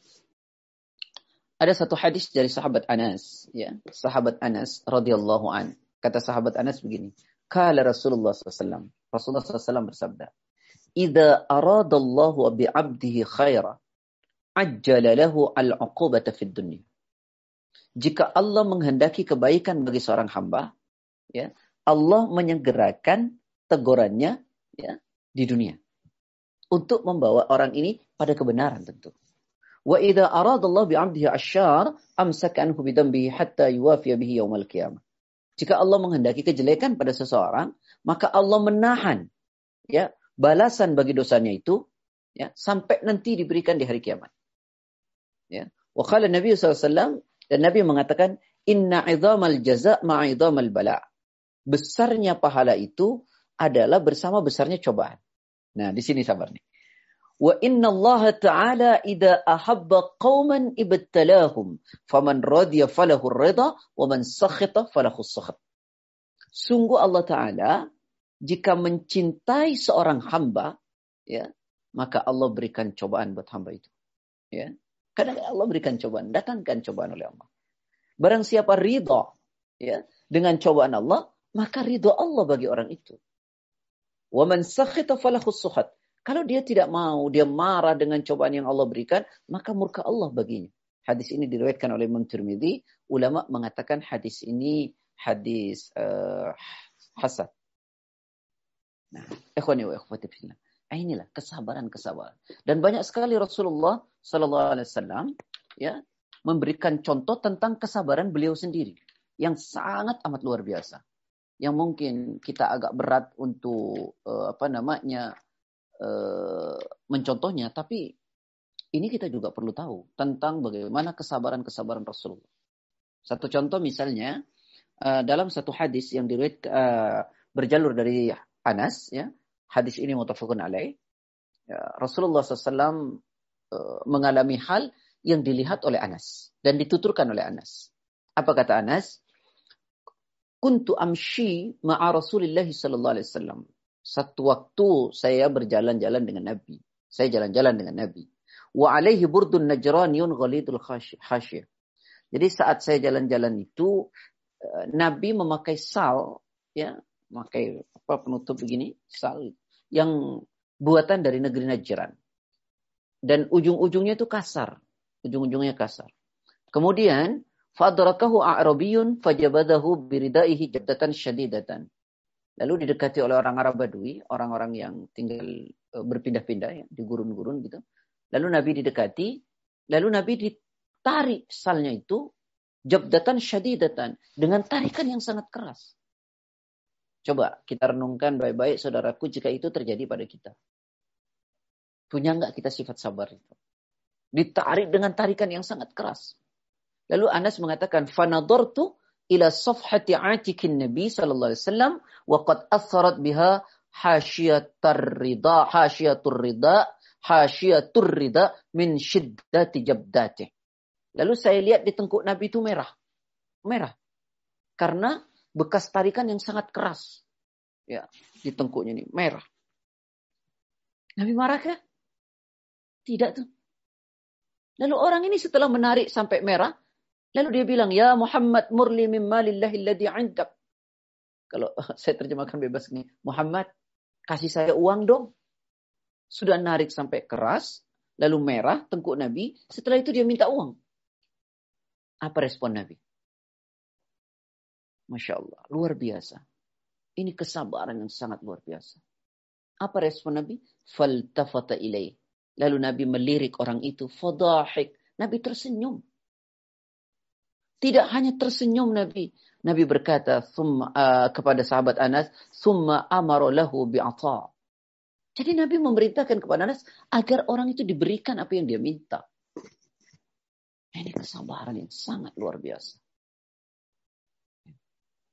Ada satu hadis dari sahabat Anas, ya, sahabat Anas radhiyallahu an. Kata sahabat Anas begini, kala Rasulullah SAW. Rasulullah SAW bersabda, "Idza aradallahu bi 'abdihi khaira, ajjala lahu al-'uqubata fid dunya." Jika Allah menghendaki kebaikan bagi seorang hamba, ya, Allah menyegerakan tegurannya ya, di dunia untuk membawa orang ini pada kebenaran tentu. Wa idza aradallahu bi 'abdihi asyar amsaka anhu bi dambihi hatta yuwafiya bihi yaumal qiyamah. Jika Allah menghendaki kejelekan pada seseorang, maka Allah menahan ya balasan bagi dosanya itu ya sampai nanti diberikan di hari kiamat. Ya. Wa qala Nabi SAW dan Nabi mengatakan inna 'idzamal jaza' ma'idzamal bala. Besarnya pahala itu adalah bersama besarnya cobaan. Nah, di sini sabar nih. Wa inna Allah Ta'ala idza ahabba qauman ibtalahum faman radiya falahu ridha wa man sakhita. Sungguh Allah Ta'ala jika mencintai seorang hamba ya maka Allah berikan cobaan buat hamba itu. Ya. Kadang Allah berikan cobaan, datangkan cobaan oleh Allah. Barang siapa ridha ya dengan cobaan Allah, maka ridha Allah bagi orang itu. Kalau dia tidak mau, dia marah dengan cobaan yang Allah berikan, maka murka Allah baginya. Hadis ini diriwayatkan oleh Imam Tirmidzi. Ulama mengatakan hadis ini hadis uh, hasan. Nah, ikhwani wa ikhwati fillah. Ah, inilah kesabaran-kesabaran. Dan banyak sekali Rasulullah sallallahu alaihi wasallam ya memberikan contoh tentang kesabaran beliau sendiri yang sangat amat luar biasa yang mungkin kita agak berat untuk uh, apa namanya uh, mencontohnya, tapi ini kita juga perlu tahu tentang bagaimana kesabaran-kesabaran Rasulullah. Satu contoh misalnya uh, dalam satu hadis yang diriwayat uh, berjalur dari Anas, ya hadis ini mutafakun alaih. Ya, Rasulullah SAW mengalami hal yang dilihat oleh Anas dan dituturkan oleh Anas. Apa kata Anas? kuntu amshi ma'a Rasulillah sallallahu alaihi wasallam. Satu waktu saya berjalan-jalan dengan Nabi. Saya jalan-jalan dengan Nabi. Wa alaihi burdun najraniyun ghalidul khasyah. Jadi saat saya jalan-jalan itu eh, Nabi memakai sal ya, memakai apa penutup begini, sal yang buatan dari negeri Najran. Dan ujung-ujungnya itu kasar. Ujung-ujungnya kasar. Kemudian Fadrakahu a'rabiyun fajabadahu biridaihi jabdatan syadidatan. Lalu didekati oleh orang Arab Badui, orang-orang yang tinggal e, berpindah-pindah ya, di gurun-gurun gitu. Lalu Nabi didekati, lalu Nabi ditarik salnya itu jabdatan syadidatan dengan tarikan yang sangat keras. Coba kita renungkan baik-baik saudaraku jika itu terjadi pada kita. Punya nggak kita sifat sabar itu? Ditarik dengan tarikan yang sangat keras. Lalu Anas mengatakan, "Fanadhartu ila safhati atikin Nabi sallallahu alaihi wasallam wa qad atharat biha hasyiatur rida, hasyiatur rida, hasyiatur rida min shiddati jabdati." Lalu saya lihat di tengkuk Nabi itu merah. Merah. Karena bekas tarikan yang sangat keras. Ya, di tengkuknya ini merah. Nabi marah kah? Tidak tuh. Lalu orang ini setelah menarik sampai merah, Lalu dia bilang, Ya Muhammad murli min malillahi alladhi indak. Kalau saya terjemahkan bebas ini, Muhammad, kasih saya uang dong. Sudah narik sampai keras, lalu merah tengkuk Nabi. Setelah itu dia minta uang. Apa respon Nabi? Masya Allah, luar biasa. Ini kesabaran yang sangat luar biasa. Apa respon Nabi? Faltafata ilaih. Lalu Nabi melirik orang itu. Fadahik. Nabi tersenyum. Tidak hanya tersenyum Nabi. Nabi berkata thumma, uh, kepada sahabat Anas, Thumma amaro lahu. Jadi Nabi memerintahkan kepada Anas agar orang itu diberikan apa yang dia minta. Ini kesabaran yang sangat luar biasa.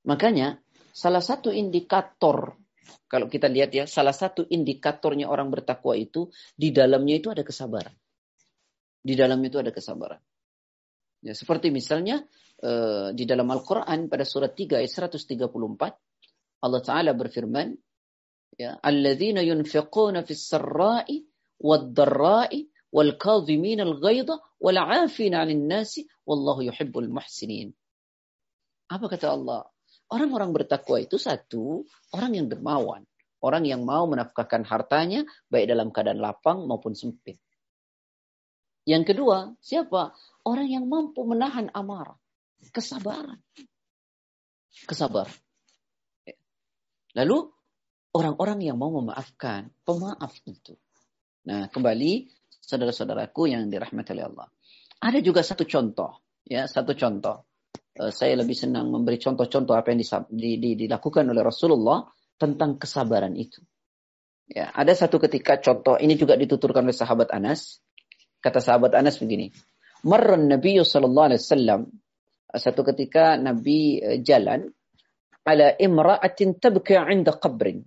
Makanya salah satu indikator kalau kita lihat ya, salah satu indikatornya orang bertakwa itu di dalamnya itu ada kesabaran. Di dalamnya itu ada kesabaran. Ya, seperti misalnya uh, di dalam Al-Quran pada surat 3 ayat 134 Allah Ta'ala berfirman ya alladzina yunfiquna fis sarra'i wad dharra'i wal kadhimin al ghaidha wal 'afina 'anil nasi wallahu yuhibbul muhsinin. Apa kata Allah? Orang-orang bertakwa itu satu orang yang dermawan orang yang mau menafkahkan hartanya baik dalam keadaan lapang maupun sempit yang kedua, siapa? Orang yang mampu menahan amarah. Kesabaran. Kesabaran. Lalu, orang-orang yang mau memaafkan. Pemaaf itu. Nah, kembali, saudara-saudaraku yang dirahmati oleh Allah. Ada juga satu contoh. ya Satu contoh. Eh, saya lebih senang memberi contoh-contoh apa yang dilakukan oleh Rasulullah tentang kesabaran itu. Ya, ada satu ketika contoh ini juga dituturkan oleh sahabat Anas. Kata sahabat Anas begini, Marran Nabi sallallahu alaihi wasallam satu ketika Nabi eh, jalan ala imra'atin tabka 'inda qabrin.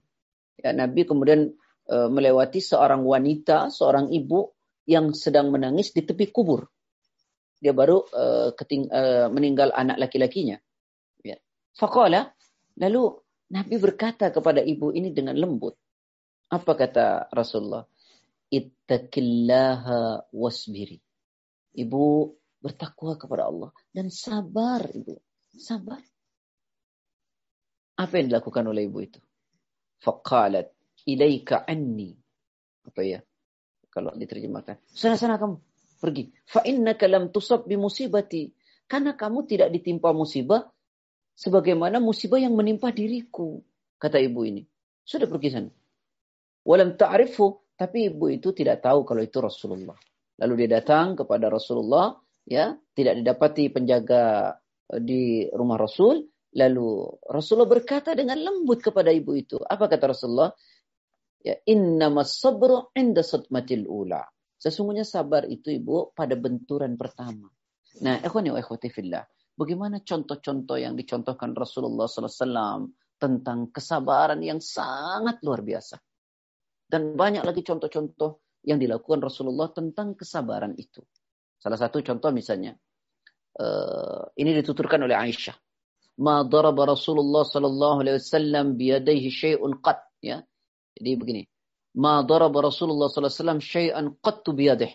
Ya, Nabi kemudian uh, melewati seorang wanita, seorang ibu yang sedang menangis di tepi kubur. Dia baru uh, keting, uh, meninggal anak laki-lakinya. Ya. Faqala, lalu Nabi berkata kepada ibu ini dengan lembut. Apa kata Rasulullah? Ittaqillaha wasbiri. Ibu bertakwa kepada Allah dan sabar ibu. Sabar. Apa yang dilakukan oleh ibu itu? Faqalat ilaika anni. Apa ya? Kalau diterjemahkan. Sana-sana kamu. Pergi. Fa innaka lam tusab bi musibati. Karena kamu tidak ditimpa musibah sebagaimana musibah yang menimpa diriku. Kata ibu ini. Sudah pergi sana. Walam ta'rifu tapi ibu itu tidak tahu kalau itu Rasulullah. Lalu dia datang kepada Rasulullah, ya, tidak didapati penjaga eh, di rumah Rasul. Lalu Rasulullah berkata dengan lembut kepada ibu itu. Apa kata Rasulullah? Ya, innamas sabru inda sadmatil ula. Sesungguhnya sabar itu ibu pada benturan pertama. Nah, ikhwani wa ikhwati fillah. Bagaimana contoh-contoh yang dicontohkan Rasulullah SAW tentang kesabaran yang sangat luar biasa. Dan banyak lagi contoh-contoh yang dilakukan Rasulullah tentang kesabaran itu. Salah satu contoh misalnya, uh, ini dituturkan oleh Aisyah. Ma daraba Rasulullah sallallahu alaihi wasallam biyadaihi syai'un qat. Ya. Jadi begini. Ma daraba Rasulullah sallallahu alaihi wasallam syai'an qattu biyadih.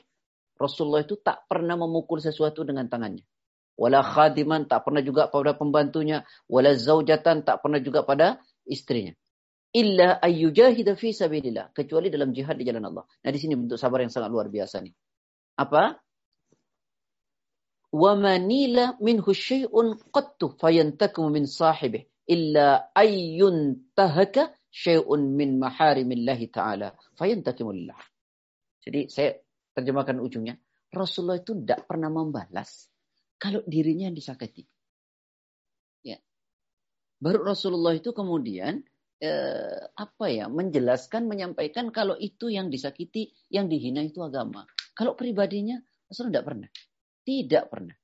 Rasulullah itu tak pernah memukul sesuatu dengan tangannya. Wala khadiman, tak pernah juga pada pembantunya. Wala zaujatan, tak pernah juga pada istrinya illa ayyujahida fi sabilillah kecuali dalam jihad di jalan Allah. Nah di sini bentuk sabar yang sangat luar biasa nih. Apa? Wa manila minhu syai'un qattu fayantakum min sahibih illa ayyun tahaka syai'un min maharimillah taala fayantakimullah. Jadi saya terjemahkan ujungnya. Rasulullah itu tidak pernah membalas kalau dirinya yang disakiti. Ya. Baru Rasulullah itu kemudian eh, apa ya menjelaskan menyampaikan kalau itu yang disakiti yang dihina itu agama. Kalau pribadinya Rasulullah tidak pernah. Tidak pernah.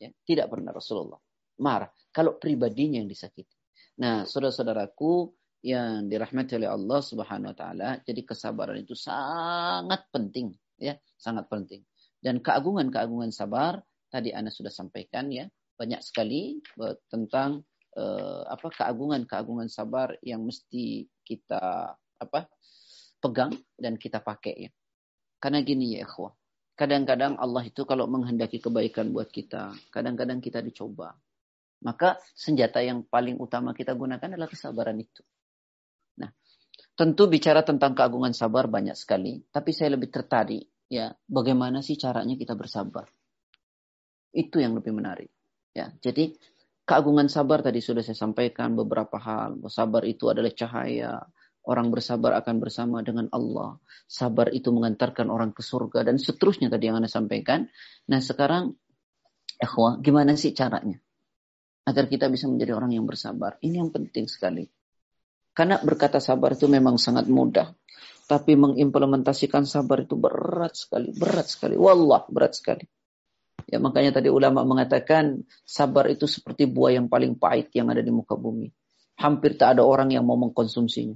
Ya tidak pernah Rasulullah. Marah. Kalau pribadinya yang disakiti. Nah saudara-saudaraku yang dirahmati oleh Allah Subhanahu wa taala jadi kesabaran itu sangat penting ya sangat penting. Dan keagungan-keagungan sabar tadi Anda sudah sampaikan ya banyak sekali eh, tentang uh, apa keagungan-keagungan sabar yang mesti kita apa pegang dan kita pakai ya. Karena gini ya ikhwah. Kadang-kadang Allah itu kalau menghendaki kebaikan buat kita, kadang-kadang kita dicoba. Maka senjata yang paling utama kita gunakan adalah kesabaran itu. Nah, tentu bicara tentang keagungan sabar banyak sekali, tapi saya lebih tertarik ya bagaimana sih caranya kita bersabar. Itu yang lebih menarik. Ya, jadi keagungan sabar tadi sudah saya sampaikan beberapa hal. Sabar itu adalah cahaya. Orang bersabar akan bersama dengan Allah. Sabar itu mengantarkan orang ke surga dan seterusnya tadi yang Anda sampaikan. Nah sekarang, ikhwah, gimana sih caranya? Agar kita bisa menjadi orang yang bersabar. Ini yang penting sekali. Karena berkata sabar itu memang sangat mudah. Tapi mengimplementasikan sabar itu berat sekali, berat sekali. Wallah, berat sekali. Ya makanya tadi ulama mengatakan sabar itu seperti buah yang paling pahit yang ada di muka bumi. Hampir tak ada orang yang mau mengkonsumsinya.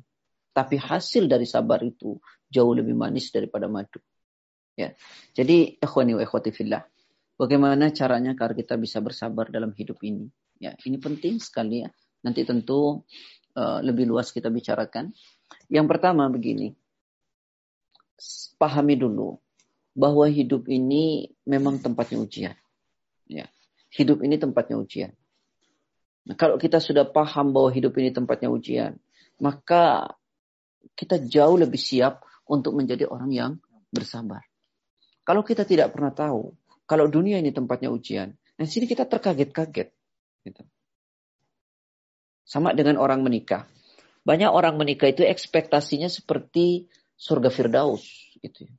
Tapi hasil dari sabar itu jauh lebih manis daripada madu. Ya. Jadi ikhwani wa ikhwati fillah. Bagaimana caranya agar kita bisa bersabar dalam hidup ini? Ya, ini penting sekali ya. Nanti tentu uh, lebih luas kita bicarakan. Yang pertama begini pahami dulu bahwa hidup ini memang tempatnya ujian. Ya. Hidup ini tempatnya ujian. Nah, kalau kita sudah paham bahwa hidup ini tempatnya ujian, maka kita jauh lebih siap untuk menjadi orang yang bersabar. Kalau kita tidak pernah tahu, kalau dunia ini tempatnya ujian, nah sini kita terkaget-kaget. Gitu. Sama dengan orang menikah. Banyak orang menikah itu ekspektasinya seperti surga Firdaus gitu. Ya.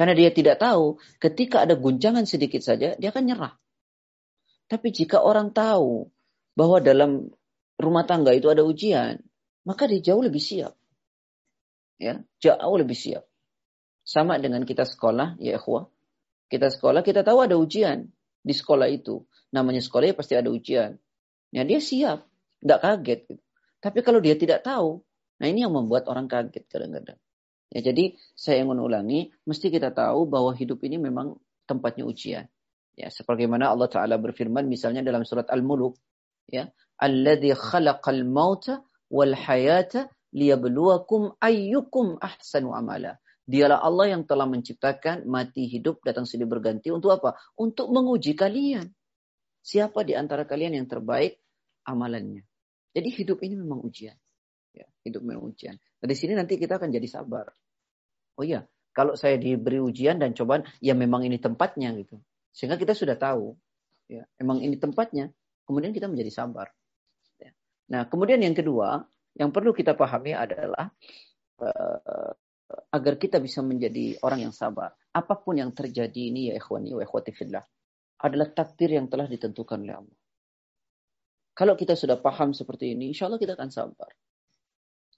Karena dia tidak tahu ketika ada guncangan sedikit saja dia akan nyerah. Tapi jika orang tahu bahwa dalam rumah tangga itu ada ujian, maka dia jauh lebih siap. Ya, jauh lebih siap. Sama dengan kita sekolah, ya ikhwah. Kita sekolah, kita tahu ada ujian di sekolah itu. Namanya sekolah ya pasti ada ujian. Ya dia siap, nggak kaget. Gitu. Tapi kalau dia tidak tahu, nah ini yang membuat orang kaget kadang-kadang. Ya, jadi saya ingin ulangi, mesti kita tahu bahwa hidup ini memang tempatnya ujian. Ya, sebagaimana Allah Taala berfirman misalnya dalam surat Al-Muluk, ya, "Alladzi khalaqal mauta wal hayata liyabluwakum ayyukum ahsanu amala." Dialah Allah yang telah menciptakan mati hidup datang silih berganti untuk apa? Untuk menguji kalian. Siapa di antara kalian yang terbaik amalannya? Jadi hidup ini memang ujian. Hidup memang ujian. Nah, di sini nanti kita akan jadi sabar. Oh iya, kalau saya diberi ujian dan cobaan, ya memang ini tempatnya gitu. Sehingga kita sudah tahu, ya, emang ini tempatnya. Kemudian kita menjadi sabar. Ya. Nah, kemudian yang kedua, yang perlu kita pahami adalah uh, agar kita bisa menjadi orang yang sabar. Apa pun yang terjadi ini ya ikhwani wa ikhwati fillah adalah takdir yang telah ditentukan oleh Allah. Kalau kita sudah paham seperti ini, insya Allah kita akan sabar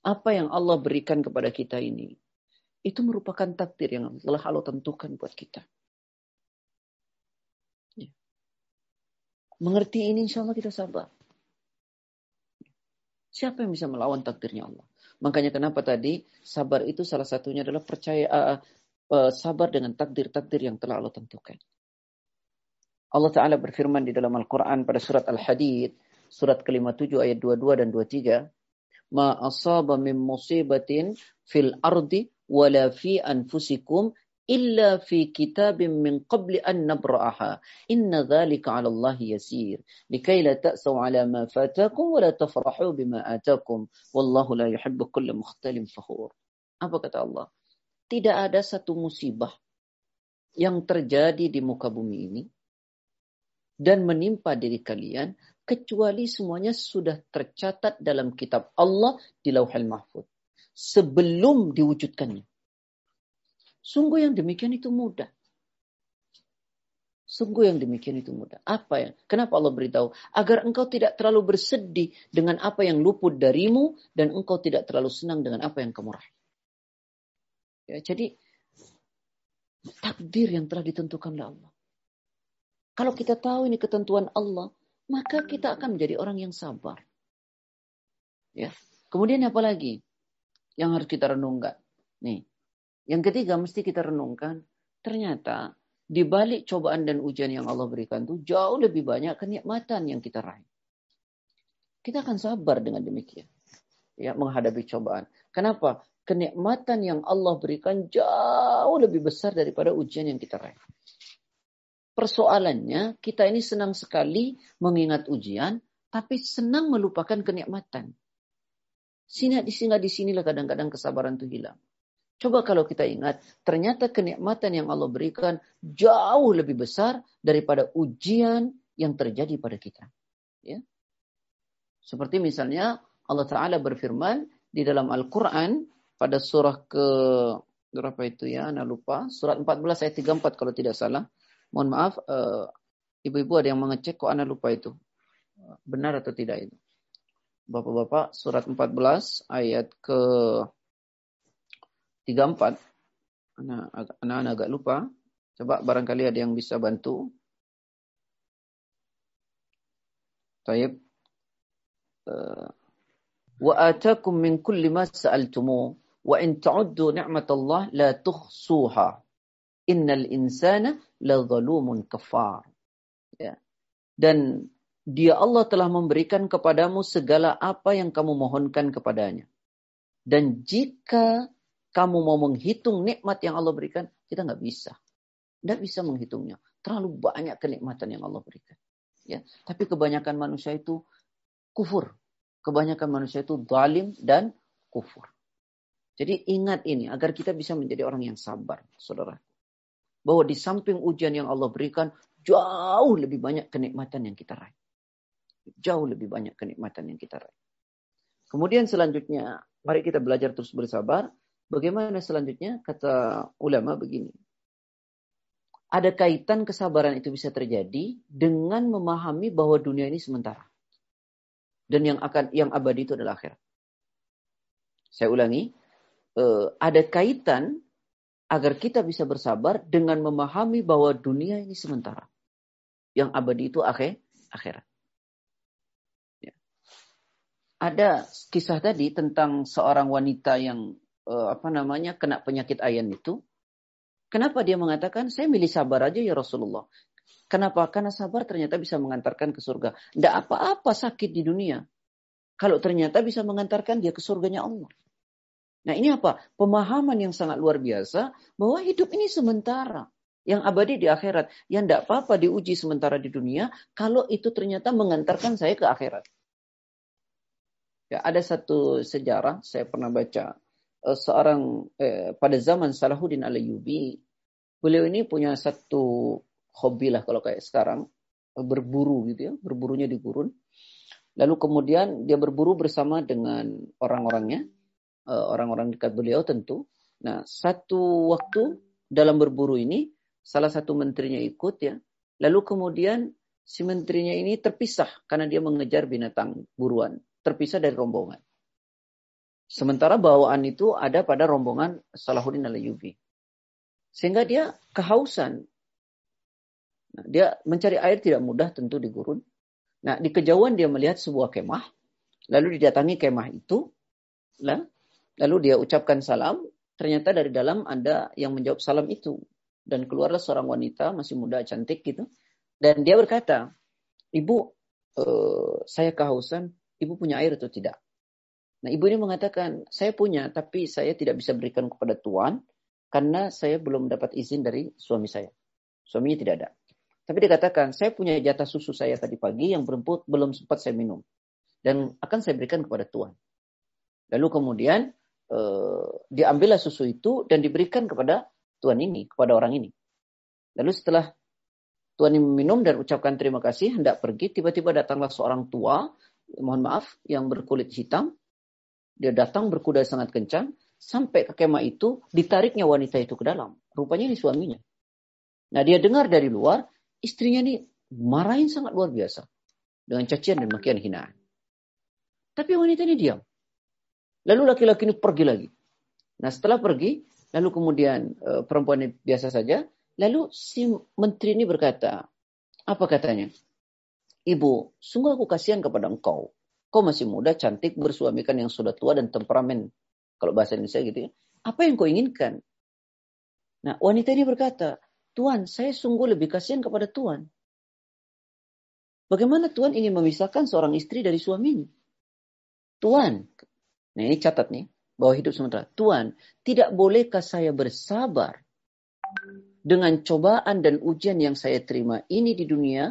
apa yang Allah berikan kepada kita ini itu merupakan takdir yang telah Allah tentukan buat kita. Ya. Mengerti ini insya Allah kita sabar. Siapa yang bisa melawan takdirnya Allah? Makanya kenapa tadi sabar itu salah satunya adalah percaya uh, uh, sabar dengan takdir-takdir yang telah Allah tentukan. Allah Ta'ala berfirman di dalam Al-Quran pada surat Al-Hadid, surat kelima tujuh ayat 22 dan 23 ma asaba min musibatin fil ardi wala fi anfusikum illa fi kitabin min qabli an nabra'aha inna dhalika 'ala Allah yasir likai la ta'saw 'ala ma fatakum wa la tafrahu bima atakum wallahu la yuhibbu kulla mukhtalin fakhur apa kata Allah? Tidak ada satu musibah yang terjadi di muka bumi ini dan menimpa diri kalian kecuali semuanya sudah tercatat dalam kitab Allah di Lauhul Mahfud sebelum diwujudkannya. Sungguh yang demikian itu mudah. Sungguh yang demikian itu mudah. Apa yang? Kenapa Allah beritahu? Agar engkau tidak terlalu bersedih dengan apa yang luput darimu dan engkau tidak terlalu senang dengan apa yang kamu raih. Ya, jadi takdir yang telah ditentukan oleh Allah. Kalau kita tahu ini ketentuan Allah, maka kita akan menjadi orang yang sabar. Ya. Kemudian apa lagi yang harus kita renungkan? Nih, yang ketiga mesti kita renungkan, ternyata di balik cobaan dan ujian yang Allah berikan itu jauh lebih banyak kenikmatan yang kita raih. Kita akan sabar dengan demikian. Ya, menghadapi cobaan. Kenapa? Kenikmatan yang Allah berikan jauh lebih besar daripada ujian yang kita raih. Persoalannya, kita ini senang sekali mengingat ujian, tapi senang melupakan kenikmatan. Sini, di sinilah kadang-kadang kesabaran itu hilang. Coba kalau kita ingat, ternyata kenikmatan yang Allah berikan jauh lebih besar daripada ujian yang terjadi pada kita. Ya. Seperti misalnya Allah Ta'ala berfirman di dalam Al-Quran pada surah ke berapa itu ya, Anda lupa. Surat 14 ayat 34 kalau tidak salah. Mohon maaf, uh, ibu-ibu ada yang mengecek kok Anda lupa itu. Benar atau tidak itu? Bapak-bapak, surat 14 ayat ke 34. Anak-anak agak lupa. Coba barangkali ada yang bisa bantu. Taib. Uh, wa atakum min kulli ma sa'altumu wa in ta'uddu ni'matallah la tuhsuha. Innal insana zalumun kafar. Ya. Dan dia Allah telah memberikan kepadamu segala apa yang kamu mohonkan kepadanya. Dan jika kamu mau menghitung nikmat yang Allah berikan, kita nggak bisa. Nggak bisa menghitungnya. Terlalu banyak kenikmatan yang Allah berikan. Ya, tapi kebanyakan manusia itu kufur. Kebanyakan manusia itu zalim dan kufur. Jadi ingat ini agar kita bisa menjadi orang yang sabar, saudara. Bahwa di samping ujian yang Allah berikan, jauh lebih banyak kenikmatan yang kita raih. Jauh lebih banyak kenikmatan yang kita raih. Kemudian selanjutnya, mari kita belajar terus bersabar. Bagaimana selanjutnya? Kata ulama begini ada kaitan kesabaran itu bisa terjadi dengan memahami bahwa dunia ini sementara. Dan yang akan yang abadi itu adalah akhirat. Saya ulangi, eh, ada kaitan agar kita bisa bersabar dengan memahami bahwa dunia ini sementara. Yang abadi itu akhir, akhirat. Ya. Ada kisah tadi tentang seorang wanita yang eh, apa namanya kena penyakit ayan itu Kenapa dia mengatakan, saya milih sabar aja ya Rasulullah. Kenapa? Karena sabar ternyata bisa mengantarkan ke surga. Tidak apa-apa sakit di dunia. Kalau ternyata bisa mengantarkan dia ke surganya Allah. Nah ini apa? Pemahaman yang sangat luar biasa bahwa hidup ini sementara. Yang abadi di akhirat. Yang tidak apa-apa diuji sementara di dunia. Kalau itu ternyata mengantarkan saya ke akhirat. Ya, ada satu sejarah, saya pernah baca Eh, seorang eh, pada zaman Salahuddin Alayubi, beliau ini punya satu hobi lah kalau kayak sekarang eh, berburu gitu ya, berburunya di gurun. Lalu kemudian dia berburu bersama dengan orang-orangnya, orang-orang dekat beliau tentu. Nah, satu waktu dalam berburu ini salah satu menterinya ikut ya. Lalu kemudian si menterinya ini terpisah karena dia mengejar binatang buruan, terpisah dari rombongan. Sementara bawaan itu ada pada rombongan Salahuddin al-Ayyubi. Sehingga dia kehausan. Nah, dia mencari air tidak mudah tentu di gurun. Nah, di kejauhan dia melihat sebuah kemah. Lalu didatangi kemah itu. Lalu dia ucapkan salam. Ternyata dari dalam ada yang menjawab salam itu. Dan keluarlah seorang wanita masih muda cantik gitu. Dan dia berkata, Ibu, eh, saya kehausan. Ibu punya air atau tidak? Nah, ibu ini mengatakan, saya punya, tapi saya tidak bisa berikan kepada Tuhan karena saya belum dapat izin dari suami saya. Suaminya tidak ada. Tapi dikatakan, saya punya jatah susu saya tadi pagi yang beremput belum sempat saya minum. Dan akan saya berikan kepada Tuhan. Lalu kemudian eh, diambillah susu itu dan diberikan kepada Tuhan ini, kepada orang ini. Lalu setelah Tuhan ini meminum dan ucapkan terima kasih, hendak pergi, tiba-tiba datanglah seorang tua, mohon maaf, yang berkulit hitam, dia datang berkuda sangat kencang, sampai ke kemah itu, ditariknya wanita itu ke dalam. Rupanya ini suaminya. Nah dia dengar dari luar, istrinya ini marahin sangat luar biasa. Dengan cacian dan makian hinaan. Tapi wanita ini diam. Lalu laki-laki ini pergi lagi. Nah setelah pergi, lalu kemudian e, perempuan ini biasa saja. Lalu si menteri ini berkata, apa katanya? Ibu, sungguh aku kasihan kepada engkau. Kau masih muda, cantik, bersuamikan yang sudah tua dan temperamen. Kalau bahasa Indonesia gitu ya. Apa yang kau inginkan? Nah, wanita ini berkata, Tuhan, saya sungguh lebih kasihan kepada Tuhan. Bagaimana Tuhan ingin memisahkan seorang istri dari suaminya? Tuhan, nah ini catat nih, bahwa hidup sementara. Tuhan, tidak bolehkah saya bersabar dengan cobaan dan ujian yang saya terima ini di dunia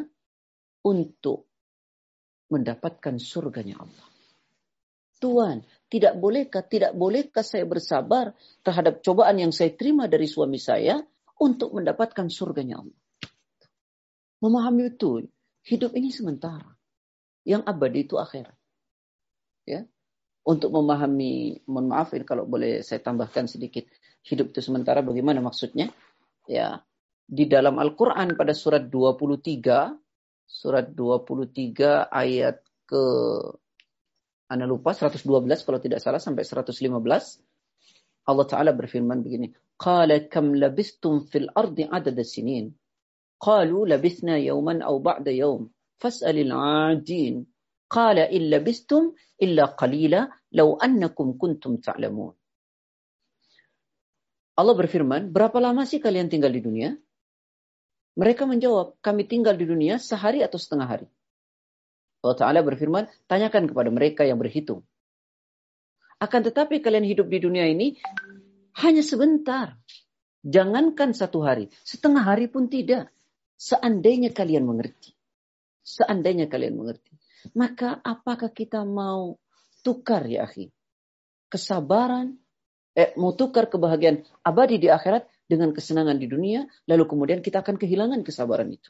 untuk mendapatkan surganya Allah. Tuhan, tidak bolehkah, tidak bolehkah saya bersabar terhadap cobaan yang saya terima dari suami saya untuk mendapatkan surganya Allah. Memahami itu. hidup ini sementara. Yang abadi itu akhirat. Ya. Untuk memahami, mohon maaf kalau boleh saya tambahkan sedikit. Hidup itu sementara bagaimana maksudnya? Ya. Di dalam Al-Quran pada surat 23, surat 23 ayat ke anda lupa 112 kalau tidak salah sampai 115 Allah taala berfirman begini qala kam labistum fil ardi adad sinin qalu labithna yawman aw ba'da yawm fas'alil 'adin qala in labistum illa qalila law annakum kuntum ta'lamun Allah berfirman, berapa lama sih kalian tinggal di dunia? Mereka menjawab, kami tinggal di dunia sehari atau setengah hari. Allah Ta'ala berfirman, tanyakan kepada mereka yang berhitung. Akan tetapi kalian hidup di dunia ini hanya sebentar. Jangankan satu hari, setengah hari pun tidak. Seandainya kalian mengerti. Seandainya kalian mengerti. Maka apakah kita mau tukar ya akhi? Kesabaran, eh, mau tukar kebahagiaan abadi di akhirat dengan kesenangan di dunia, lalu kemudian kita akan kehilangan kesabaran itu.